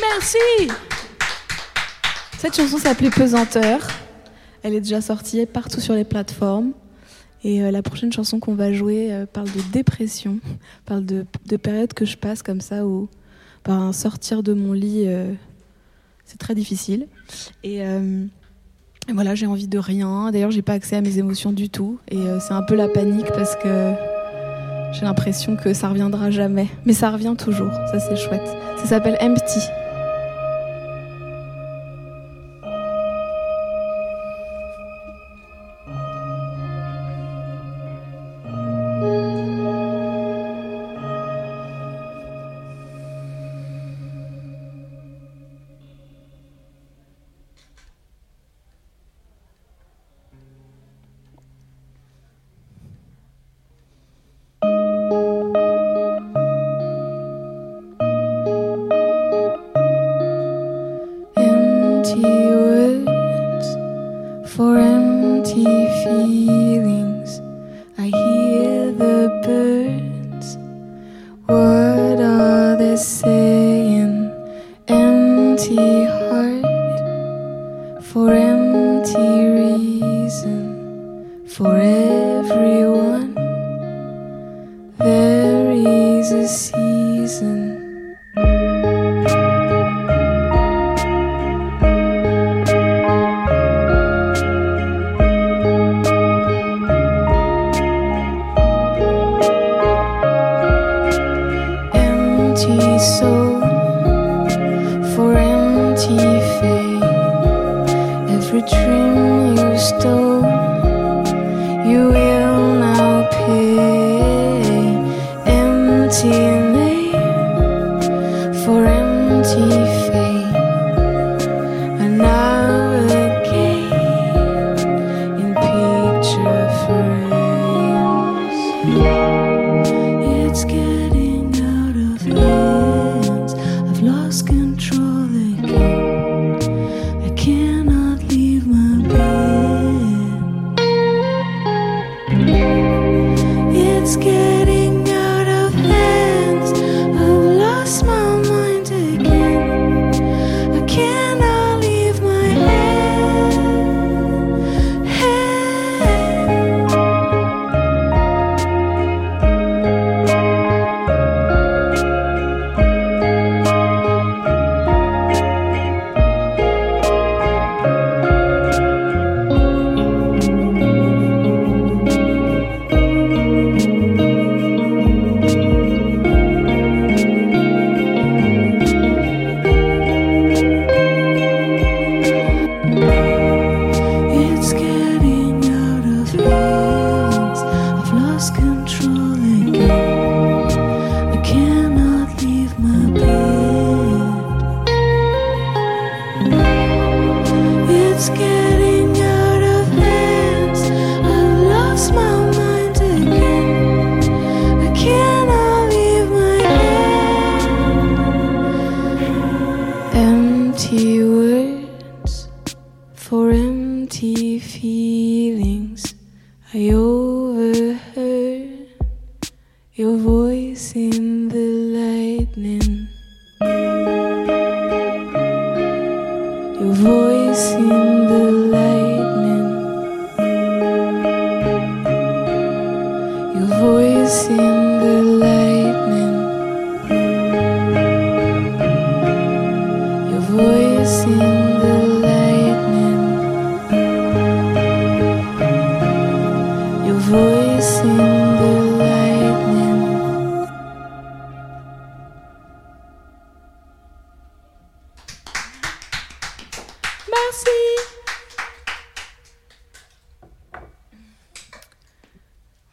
E: Merci Cette chanson s'appelait Pesanteur. Elle est déjà sortie partout sur les plateformes. Et euh, la prochaine chanson qu'on va jouer euh, parle de dépression, (laughs) parle de, de périodes que je passe comme ça où ben, sortir de mon lit, euh, c'est très difficile. Et, et voilà, j'ai envie de rien. D'ailleurs, j'ai pas accès à mes émotions du tout. Et c'est un peu la panique parce que j'ai l'impression que ça reviendra jamais. Mais ça revient toujours, ça c'est chouette. Ça s'appelle. Empty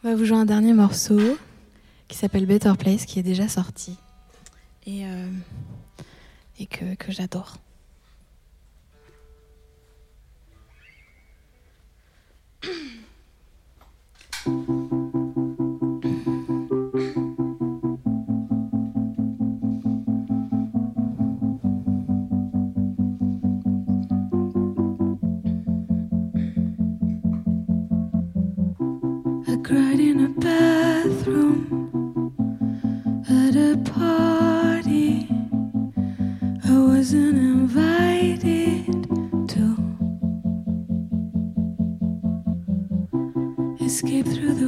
C: On va vous jouer un dernier morceau qui s'appelle Better Place, qui est déjà sorti et, euh, que, que j'adore. (clears throat) through the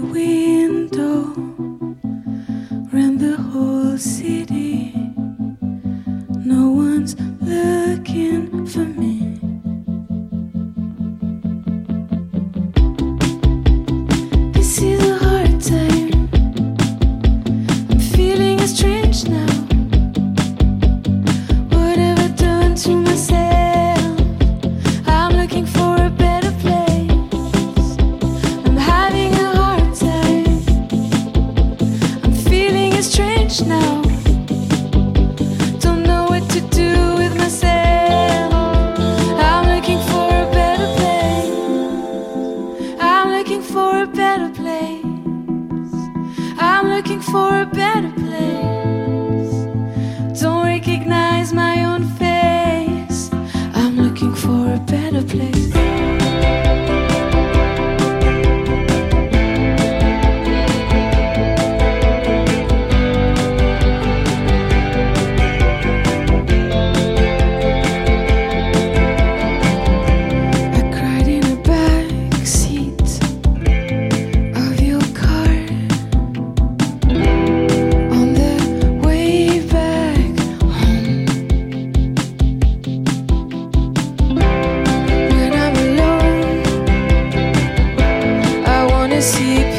C: see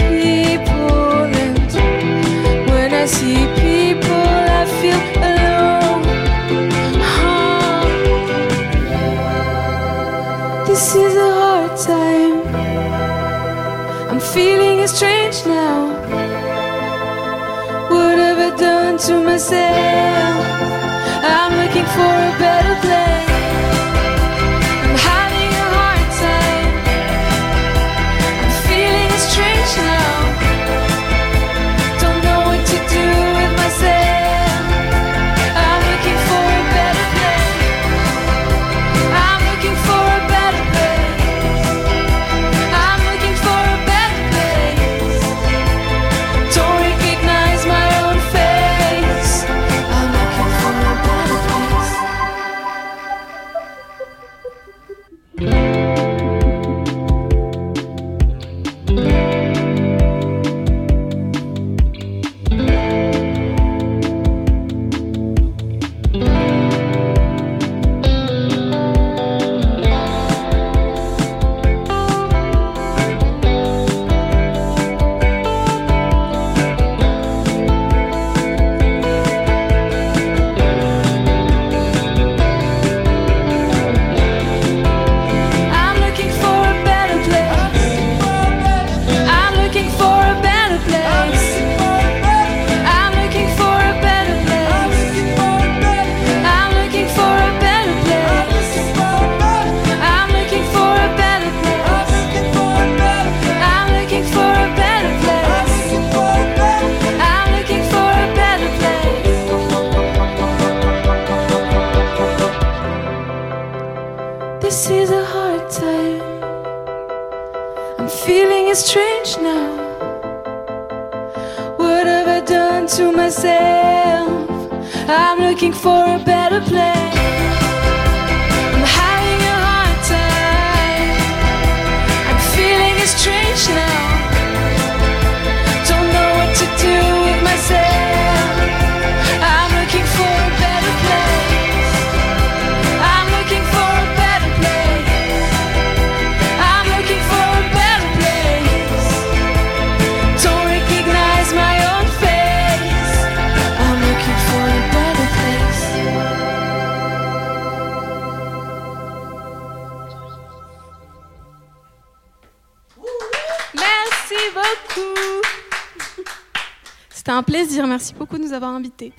C: plaisir. Merci beaucoup de nous avoir invités.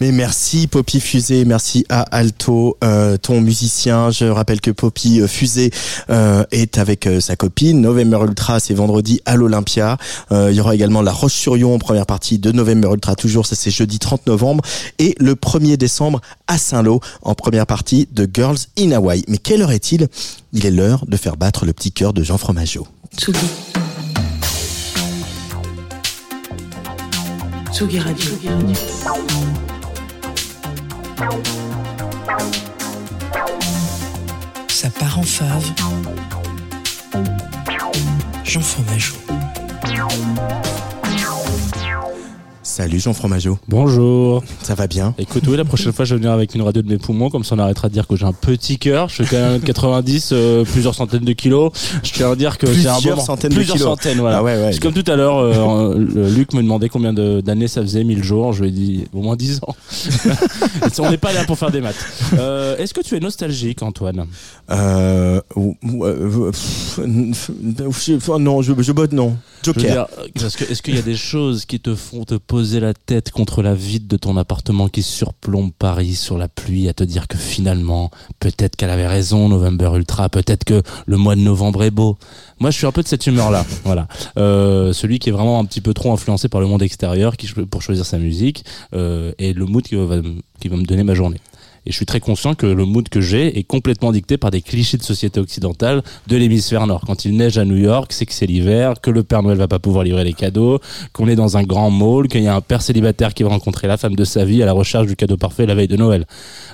B: Mais merci Poppy Fusée, merci à Alto, euh, ton musicien. Je rappelle que Poppy euh, Fusée euh, est avec euh, sa copine. November Ultra, c'est vendredi à l'Olympia. Euh, il y aura également La Roche-sur-Yon en première partie de November Ultra, toujours, ça c'est jeudi 30 novembre. Et le 1er décembre à Saint-Lô en première partie de Girls in Hawaii. Mais quelle heure est-il? Il est l'heure de faire battre le petit cœur de Jean Fromageau.
A: Tsugi. Tsugi Radio. Ça part en fave. Jean Fromageau.
B: Salut Jean Fromageau,
F: Bonjour.
B: ça va bien
F: Écoute, oui, la prochaine fois, je vais venir avec une radio de mes poumons, comme ça on arrêtera de dire que j'ai un petit cœur. Je fais quand même (laughs) 90, euh, plusieurs centaines de kilos. Je tiens à dire que c'est un
B: Plusieurs
F: bon
B: centaines de
F: plusieurs
B: kilos.
F: centaines, voilà.
B: Ah ouais, ouais.
F: C'est comme tout à l'heure, euh, Luc me demandait combien de- d'années ça faisait, 1000 jours. Je lui ai dit au moins 10 ans. (laughs) on n'est pas là pour faire des maths. Euh, Est-ce que tu es nostalgique, Antoine?
B: Euh, pff, non, je, je botte non. Joker.
F: est-ce qu'il y a des choses qui te font te poser la tête contre la vide de ton appartement qui surplombe Paris sur la pluie à te dire que finalement, peut-être qu'elle avait raison, November Ultra, peut-être que le mois de novembre est beau. Moi, je suis un peu de cette humeur-là, (laughs) voilà. Euh, celui qui est vraiment un petit peu trop influencé par le monde extérieur qui, pour choisir sa musique euh, et le mood qui va, qui va me donner ma journée. Et je suis très conscient que le mood que j'ai est complètement dicté par des clichés de société occidentale de l'hémisphère nord. Quand il neige à New York, c'est que c'est l'hiver, que le Père Noël va pas pouvoir livrer les cadeaux, qu'on est dans un grand mall, qu'il y a un père célibataire qui va rencontrer la femme de sa vie à la recherche du cadeau parfait la veille de Noël.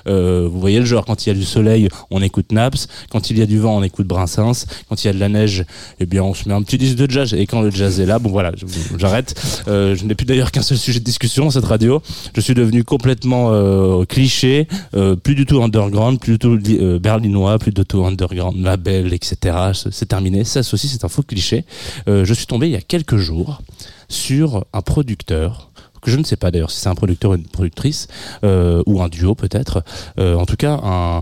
F: Euh, vous voyez le genre, quand il y a du soleil, on écoute Naps, quand il y a du vent, on écoute Brassens, quand il y a de la neige, eh bien on se met un petit disque de jazz. Et quand le jazz est là, bon voilà, j'arrête. Euh, je n'ai plus d'ailleurs qu'un seul sujet de discussion cette radio. Je suis devenu complètement euh, cliché, euh, plus du tout underground, plus du tout euh, berlinois, plus du tout underground, label, etc. C'est terminé. Ça aussi, c'est un faux cliché. Euh, je suis tombé il y a quelques jours sur un producteur que je ne sais pas d'ailleurs si c'est un producteur ou une productrice euh, ou un duo peut-être. Euh, en tout cas, un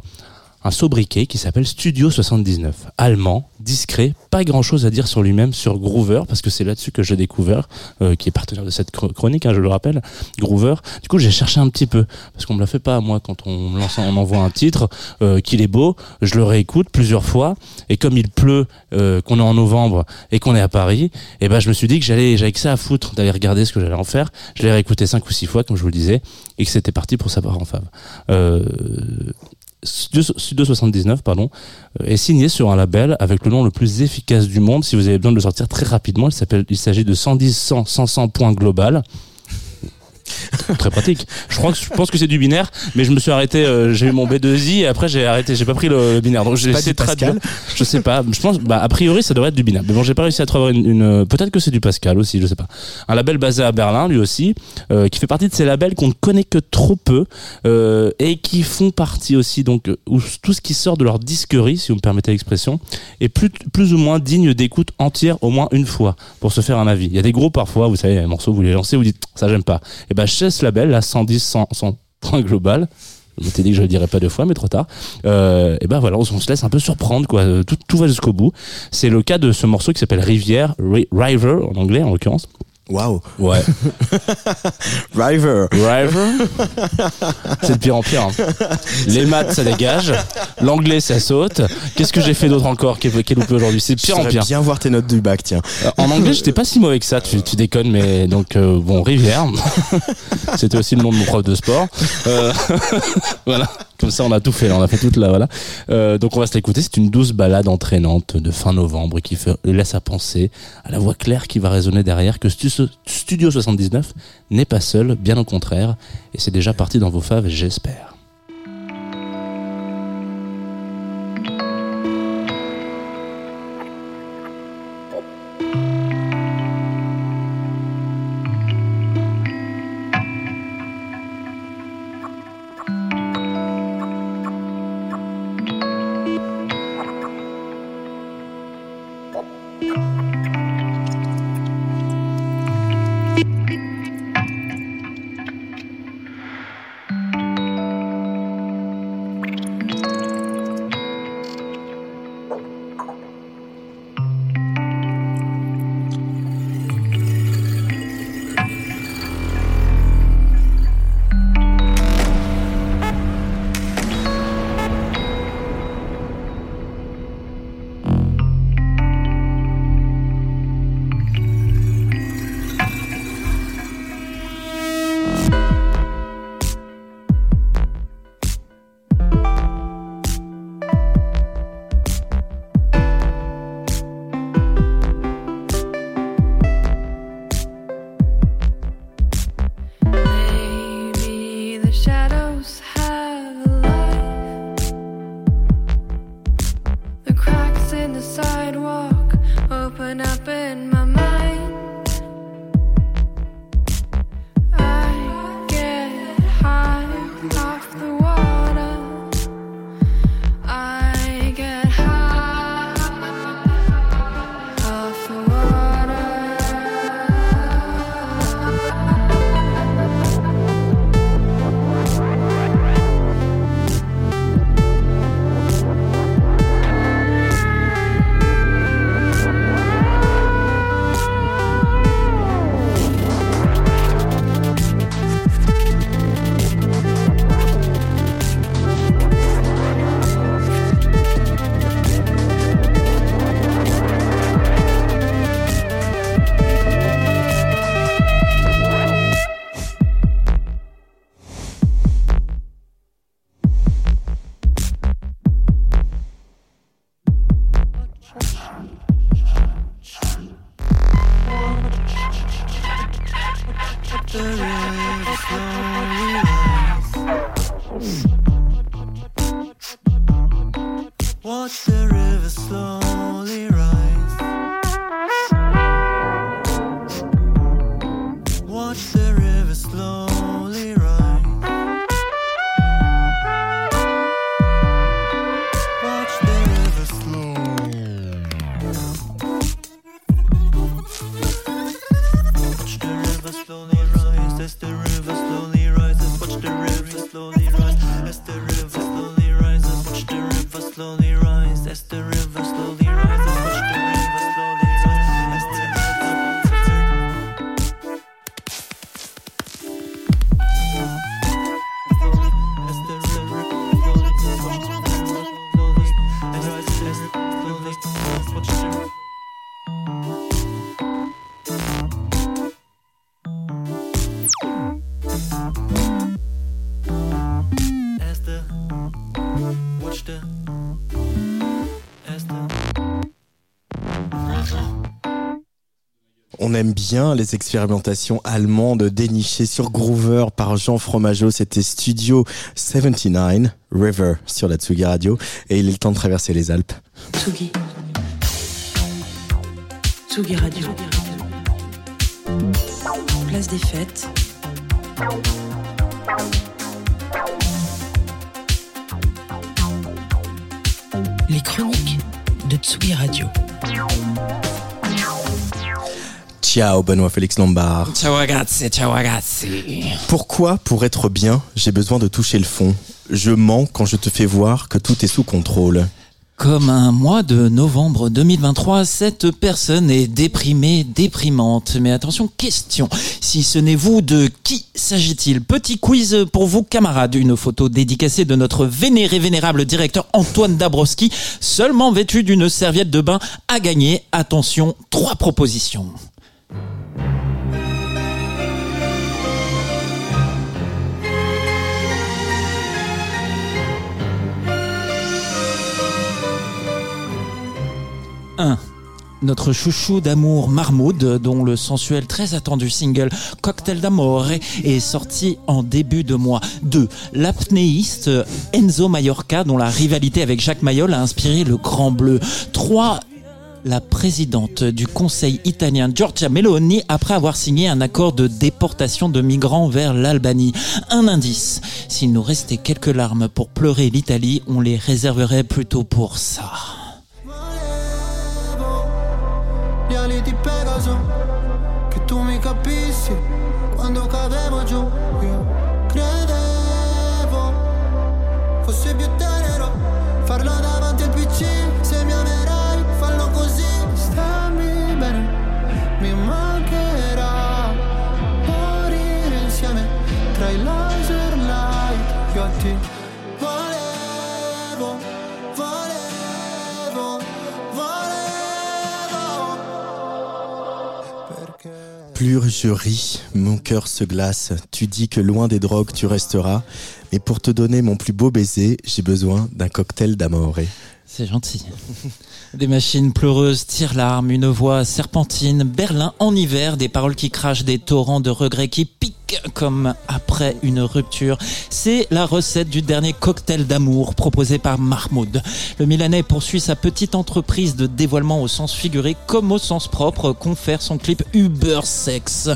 F: un sobriquet qui s'appelle Studio 79, allemand, discret, pas grand chose à dire sur lui-même, sur Groover, parce que c'est là-dessus que j'ai découvert, euh, qui est partenaire de cette chro- chronique, hein, je le rappelle, Groover. Du coup, j'ai cherché un petit peu, parce qu'on me l'a fait pas moi quand on lance, on envoie un titre, euh, qu'il est beau, je le réécoute plusieurs fois, et comme il pleut, euh, qu'on est en novembre et qu'on est à Paris, et ben je me suis dit que j'allais, j'avais que ça à foutre d'aller regarder ce que j'allais en faire. Je l'ai réécouté cinq ou six fois, comme je vous le disais, et que c'était parti pour savoir en fave. Euh, Studio Studio 79 pardon, euh, est signé sur un label avec le nom le plus efficace du monde. Si vous avez besoin de le sortir très rapidement, il s'agit de 110 100 100 100 points global. Très pratique. Je crois que je pense que c'est du binaire, mais je me suis arrêté. euh, j'ai eu mon B2i et après j'ai arrêté. J'ai pas pris le, le binaire. Donc j'ai essayé de traduire. Je sais pas. Je pense. Bah a priori ça devrait être du binaire. Mais bon j'ai pas réussi à trouver une. une- Peut-être que c'est du Pascal aussi. Je sais pas. Un label basé à Berlin lui aussi, euh, qui fait partie de ces labels qu'on ne connaît que trop peu euh, et qui font partie aussi donc euh, où tout ce qui sort de leur disquerie, si vous me permettez l'expression, est plus plus ou moins digne d'écoute entière au moins une fois pour se faire un avis. Il y a des groupes parfois, vous savez, un morceau vous les lancez, vous dites ça j'aime pas. Et ben chez ce label, là 110 100 100 points global. Je m'étais dit que je le dirais pas deux fois, mais trop tard. Euh, et ben voilà, on, se laisse un peu surprendre, quoi. Euh, Tout, tout va jusqu'au bout. C'est le cas de ce morceau qui s'appelle Rivière, Ri- River en anglais en l'occurrence.
B: Waouh.
F: Ouais. (laughs)
B: River.
F: Driver. C'est de pire en pire. hein. Les maths, ça dégage. L'anglais, ça saute. Qu'est-ce que j'ai fait d'autre encore? Qui est, loupé aujourd'hui? C'est de pire en pire.
B: bien voir tes notes du bac, tiens.
F: Euh, En anglais, j'étais pas si mauvais que ça, tu, tu déconnes, mais donc, euh, bon, Rivière. (laughs) C'était aussi le nom de mon prof de sport. Euh, (laughs) voilà. Comme ça, on a tout fait, on a fait toute la, voilà. Donc, on va se l'écouter. C'est une douce balade entraînante de fin novembre qui fait, laisse à penser à la voix claire qui va résonner derrière que Stu- Studio 79 n'est pas seul, bien au contraire. Et c'est déjà parti dans vos faves, j'espère.
B: On aime bien les expérimentations allemandes dénichées sur Groover par Jean Fromageau. C'était Studio 79, River sur la Tsugi Radio. Et il est le temps de traverser les Alpes.
A: Tsugi. Tsugi Radio. Place des fêtes. Les chroniques de Tsugi Radio.
B: Ciao Benoît Félix Lombard.
G: Ciao ragazzi, ciao ragazzi.
B: Pourquoi, pour être bien, j'ai besoin de toucher le fond? Je mens quand je te fais voir que tout est sous contrôle.
H: Comme un mois de novembre 2023, cette personne est déprimée, déprimante. Mais attention, question. Si ce n'est vous, de qui s'agit-il? Petit quiz pour vous, camarades. Une photo dédicacée de notre vénéré vénérable directeur Antoine Dabrowski, seulement vêtu d'une serviette de bain, à gagner. Attention, trois propositions. Un. Notre chouchou d'amour Marmoud, dont le sensuel très attendu single Cocktail d'Amore est sorti en début de mois. 2. L'apnéiste Enzo Mallorca, dont la rivalité avec Jacques Mayol a inspiré le Grand Bleu. 3 la présidente du Conseil italien Giorgia Meloni après avoir signé un accord de déportation de migrants vers l'Albanie. Un indice, s'il nous restait quelques larmes pour pleurer l'Italie, on les réserverait plutôt pour ça.
B: Plus je ris, mon cœur se glace. Tu dis que loin des drogues tu resteras. Mais pour te donner mon plus beau baiser, j'ai besoin d'un cocktail d'amore.
H: C'est gentil. (laughs) Des machines pleureuses, tire-larmes, une voix serpentine, Berlin en hiver, des paroles qui crachent, des torrents de regrets qui piquent comme après une rupture. C'est la recette du dernier cocktail d'amour proposé par Mahmoud. Le Milanais poursuit sa petite entreprise de dévoilement au sens figuré comme au sens propre, confère son clip Uber Sex.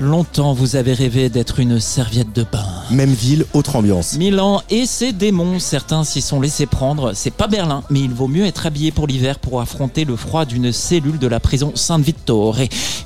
H: Longtemps vous avez rêvé d'être une serviette de bain.
B: Même ville, autre ambiance.
H: Milan et ses démons, certains s'y sont laissés prendre. C'est pas Berlin, mais il vaut mieux être habillé pour l'hiver pour affronter le froid d'une cellule de la prison Saint-Vittore.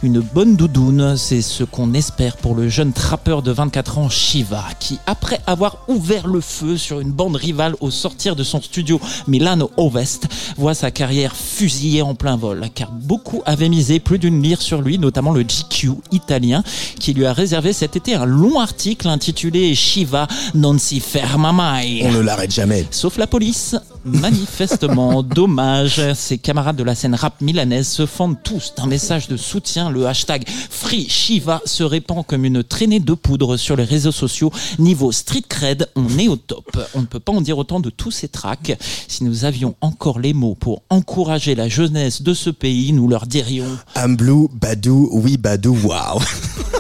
H: Une bonne doudoune, c'est ce qu'on espère pour le jeune trappeur de 24 ans Shiva, qui après avoir ouvert le feu sur une bande rivale au sortir de son studio Milano Ovest, voit sa carrière fusillée en plein vol, car beaucoup avaient misé plus d'une lire sur lui, notamment le GQ italien, qui lui a réservé cet été un long article intitulé Shiva non si ferma mai.
B: On ne l'arrête jamais.
H: Sauf la police. Manifestement, (laughs) dommage. Ses camarades de la scène rap milanaise se fendent tous d'un message de soutien. Le hashtag Free Shiva se répand comme une traînée de poudre sur les réseaux sociaux. Niveau street cred, on est au top. On ne peut pas en dire autant de tous ces tracks. Si nous avions encore les mots pour encourager la jeunesse de ce pays, nous leur dirions
B: I'm blue, Badou, oui Badou, wow. (laughs)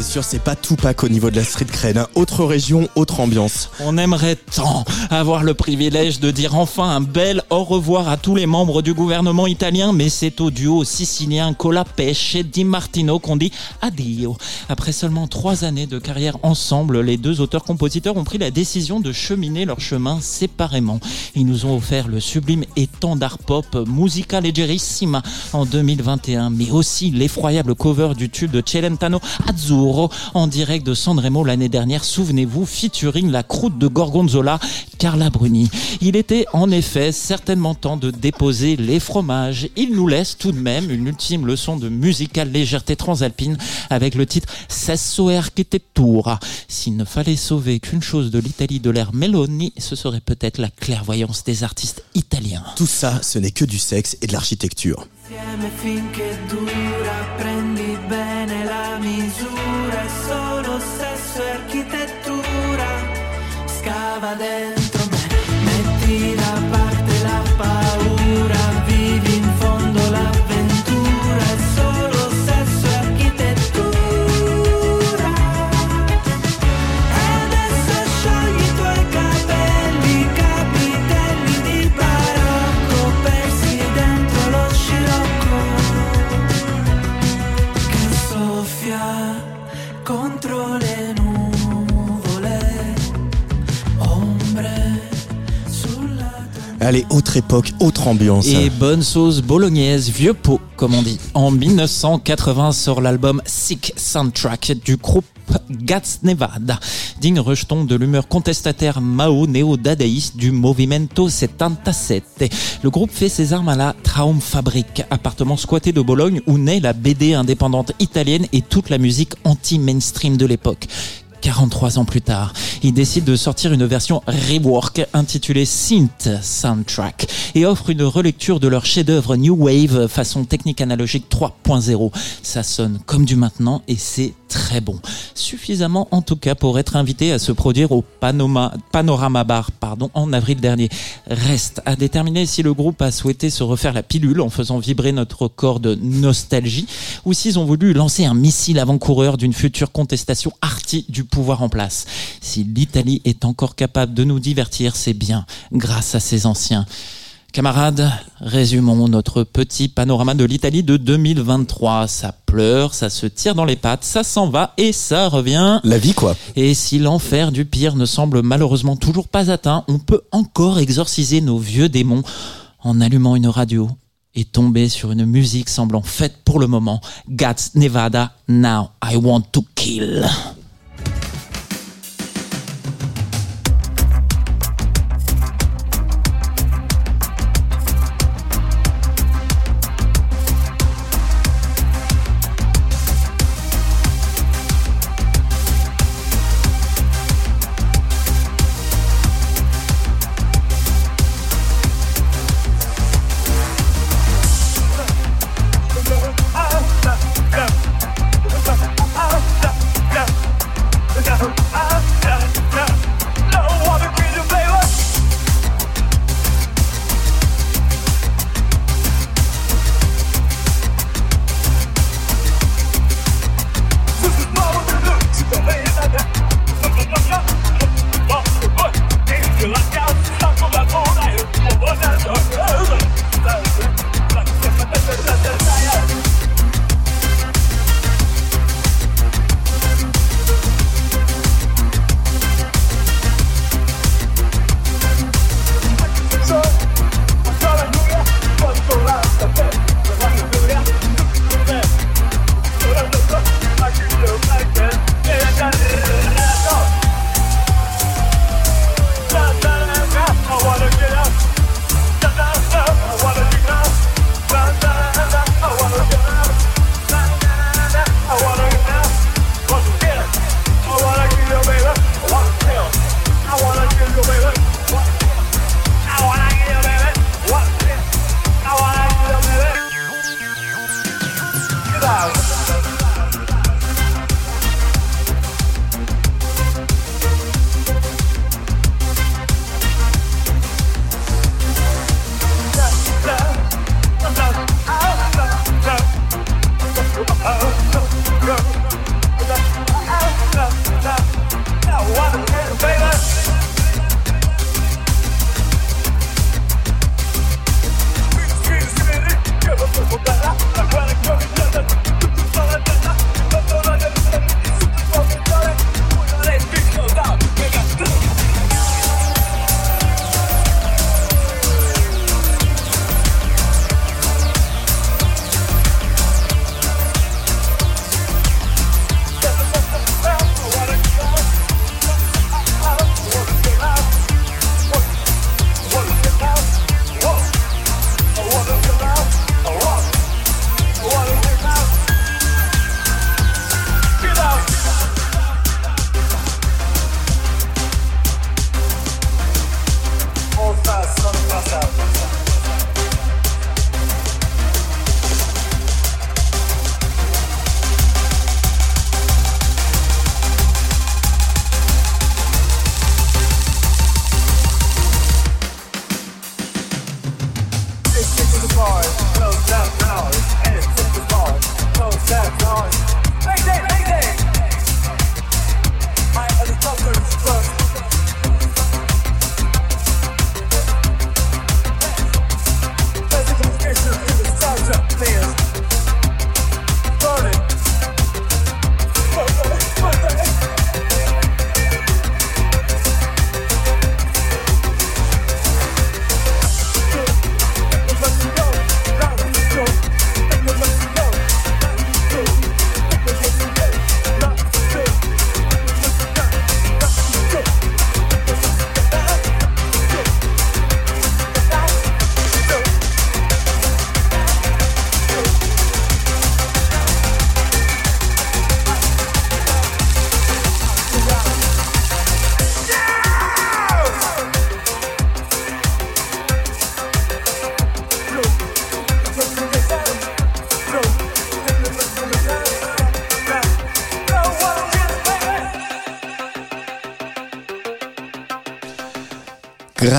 B: c'est sûr, c'est pas tout pack au niveau de la street cred. hein. Autre région, autre ambiance.
H: On aimerait tant avoir le privilège de dire enfin un bel au revoir à tous les membres du gouvernement italien, mais c'est au duo sicilien Colapesce et Di Martino qu'on dit addio. Après seulement trois années de carrière ensemble, les deux auteurs-compositeurs ont pris la décision de cheminer leur chemin séparément. Ils nous ont offert le sublime étendard pop Musica Leggerissima en 2021, mais aussi l'effroyable cover du tube de Celentano Azzurro en direct de Sanremo l'année dernière, souvenez-vous, featuring la croûte de Gorgonzola, Carla Bruni. Il était en effet certainement temps de déposer les fromages. Il nous laisse tout de même une ultime leçon de musicale légèreté transalpine avec le titre Sesso e Architettura. S'il ne fallait sauver qu'une chose de l'Italie de l'ère Meloni, ce serait peut-être la clairvoyance des artistes italiens.
B: Tout ça, ce n'est que du sexe et de l'architecture.
I: insieme finché dura, prendi bene la misura, sua architettura scava dentro
B: Allez, autre époque, autre ambiance.
H: Et bonne sauce bolognaise, vieux pot, comme on dit. En 1980 sort l'album Sick Soundtrack du groupe Gats Nevada, digne rejeton de l'humeur contestataire Mao néo-dadaïste du Movimento 77. Le groupe fait ses armes à la Traumfabrik, appartement squatté de Bologne où naît la BD indépendante italienne et toute la musique anti-mainstream de l'époque. 43 ans plus tard, il décide de sortir une version rework intitulée Synth Soundtrack et offre une relecture de leur chef-d'œuvre New Wave façon technique analogique 3.0. Ça sonne comme du maintenant et c'est très bon. Suffisamment en tout cas pour être invité à se produire au Panorama Bar pardon, en avril dernier. Reste à déterminer si le groupe a souhaité se refaire la pilule en faisant vibrer notre corps de nostalgie ou s'ils ont voulu lancer un missile avant-coureur d'une future contestation arty du pouvoir en place. Si l'Italie est encore capable de nous divertir, c'est bien grâce à ses anciens. Camarades, résumons notre petit panorama de l'Italie de 2023. Ça pleure, ça se tire dans les pattes, ça s'en va et ça revient.
B: La vie, quoi.
H: Et si l'enfer du pire ne semble malheureusement toujours pas atteint, on peut encore exorciser nos vieux démons en allumant une radio et tomber sur une musique semblant faite pour le moment. Gats Nevada, Now I Want to Kill.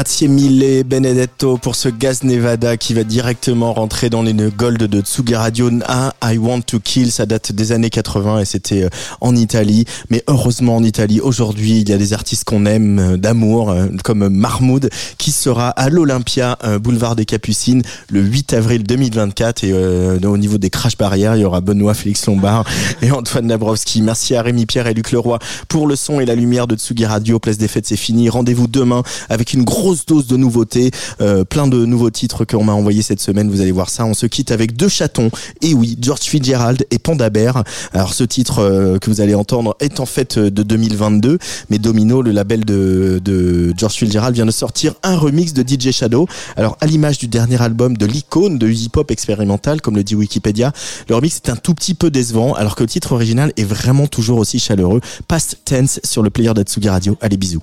B: quartier mille Benedetto pour ce Gaz Nevada qui va directement rentrer dans les gold de Tsugi Radio. Ah, I Want to Kill, ça date des années 80 et c'était euh, en Italie. Mais heureusement en Italie, aujourd'hui, il y a des artistes qu'on aime euh, d'amour, euh, comme Mahmoud, qui sera à l'Olympia, boulevard des Capucines, le 8 avril 2024. Et au niveau des crash barrières, il y aura Benoît Félix Lombard et Antoine Dabrowski. Merci à Rémi Pierre et Luc Leroy pour le son et la lumière de Tsugi Radio. Place des Fêtes, c'est fini. Rendez-vous demain avec une grosse dose de nouveautés, euh, plein de nouveaux titres qu'on m'a envoyés cette semaine. Vous allez voir ça. On se quitte avec deux chatons. Et oui, George Fitzgerald et Panda Bear. Alors ce titre euh, que vous allez entendre est en fait euh, de 2022, mais Domino, le label de, de George Fitzgerald, vient de sortir un remix de DJ Shadow. Alors à l'image du dernier album de l'icône de hip-hop expérimental, comme le dit Wikipédia, le remix est un tout petit peu décevant, alors que le titre original est vraiment toujours aussi chaleureux. Past Tense sur le player d'Atsugi Radio. Allez bisous.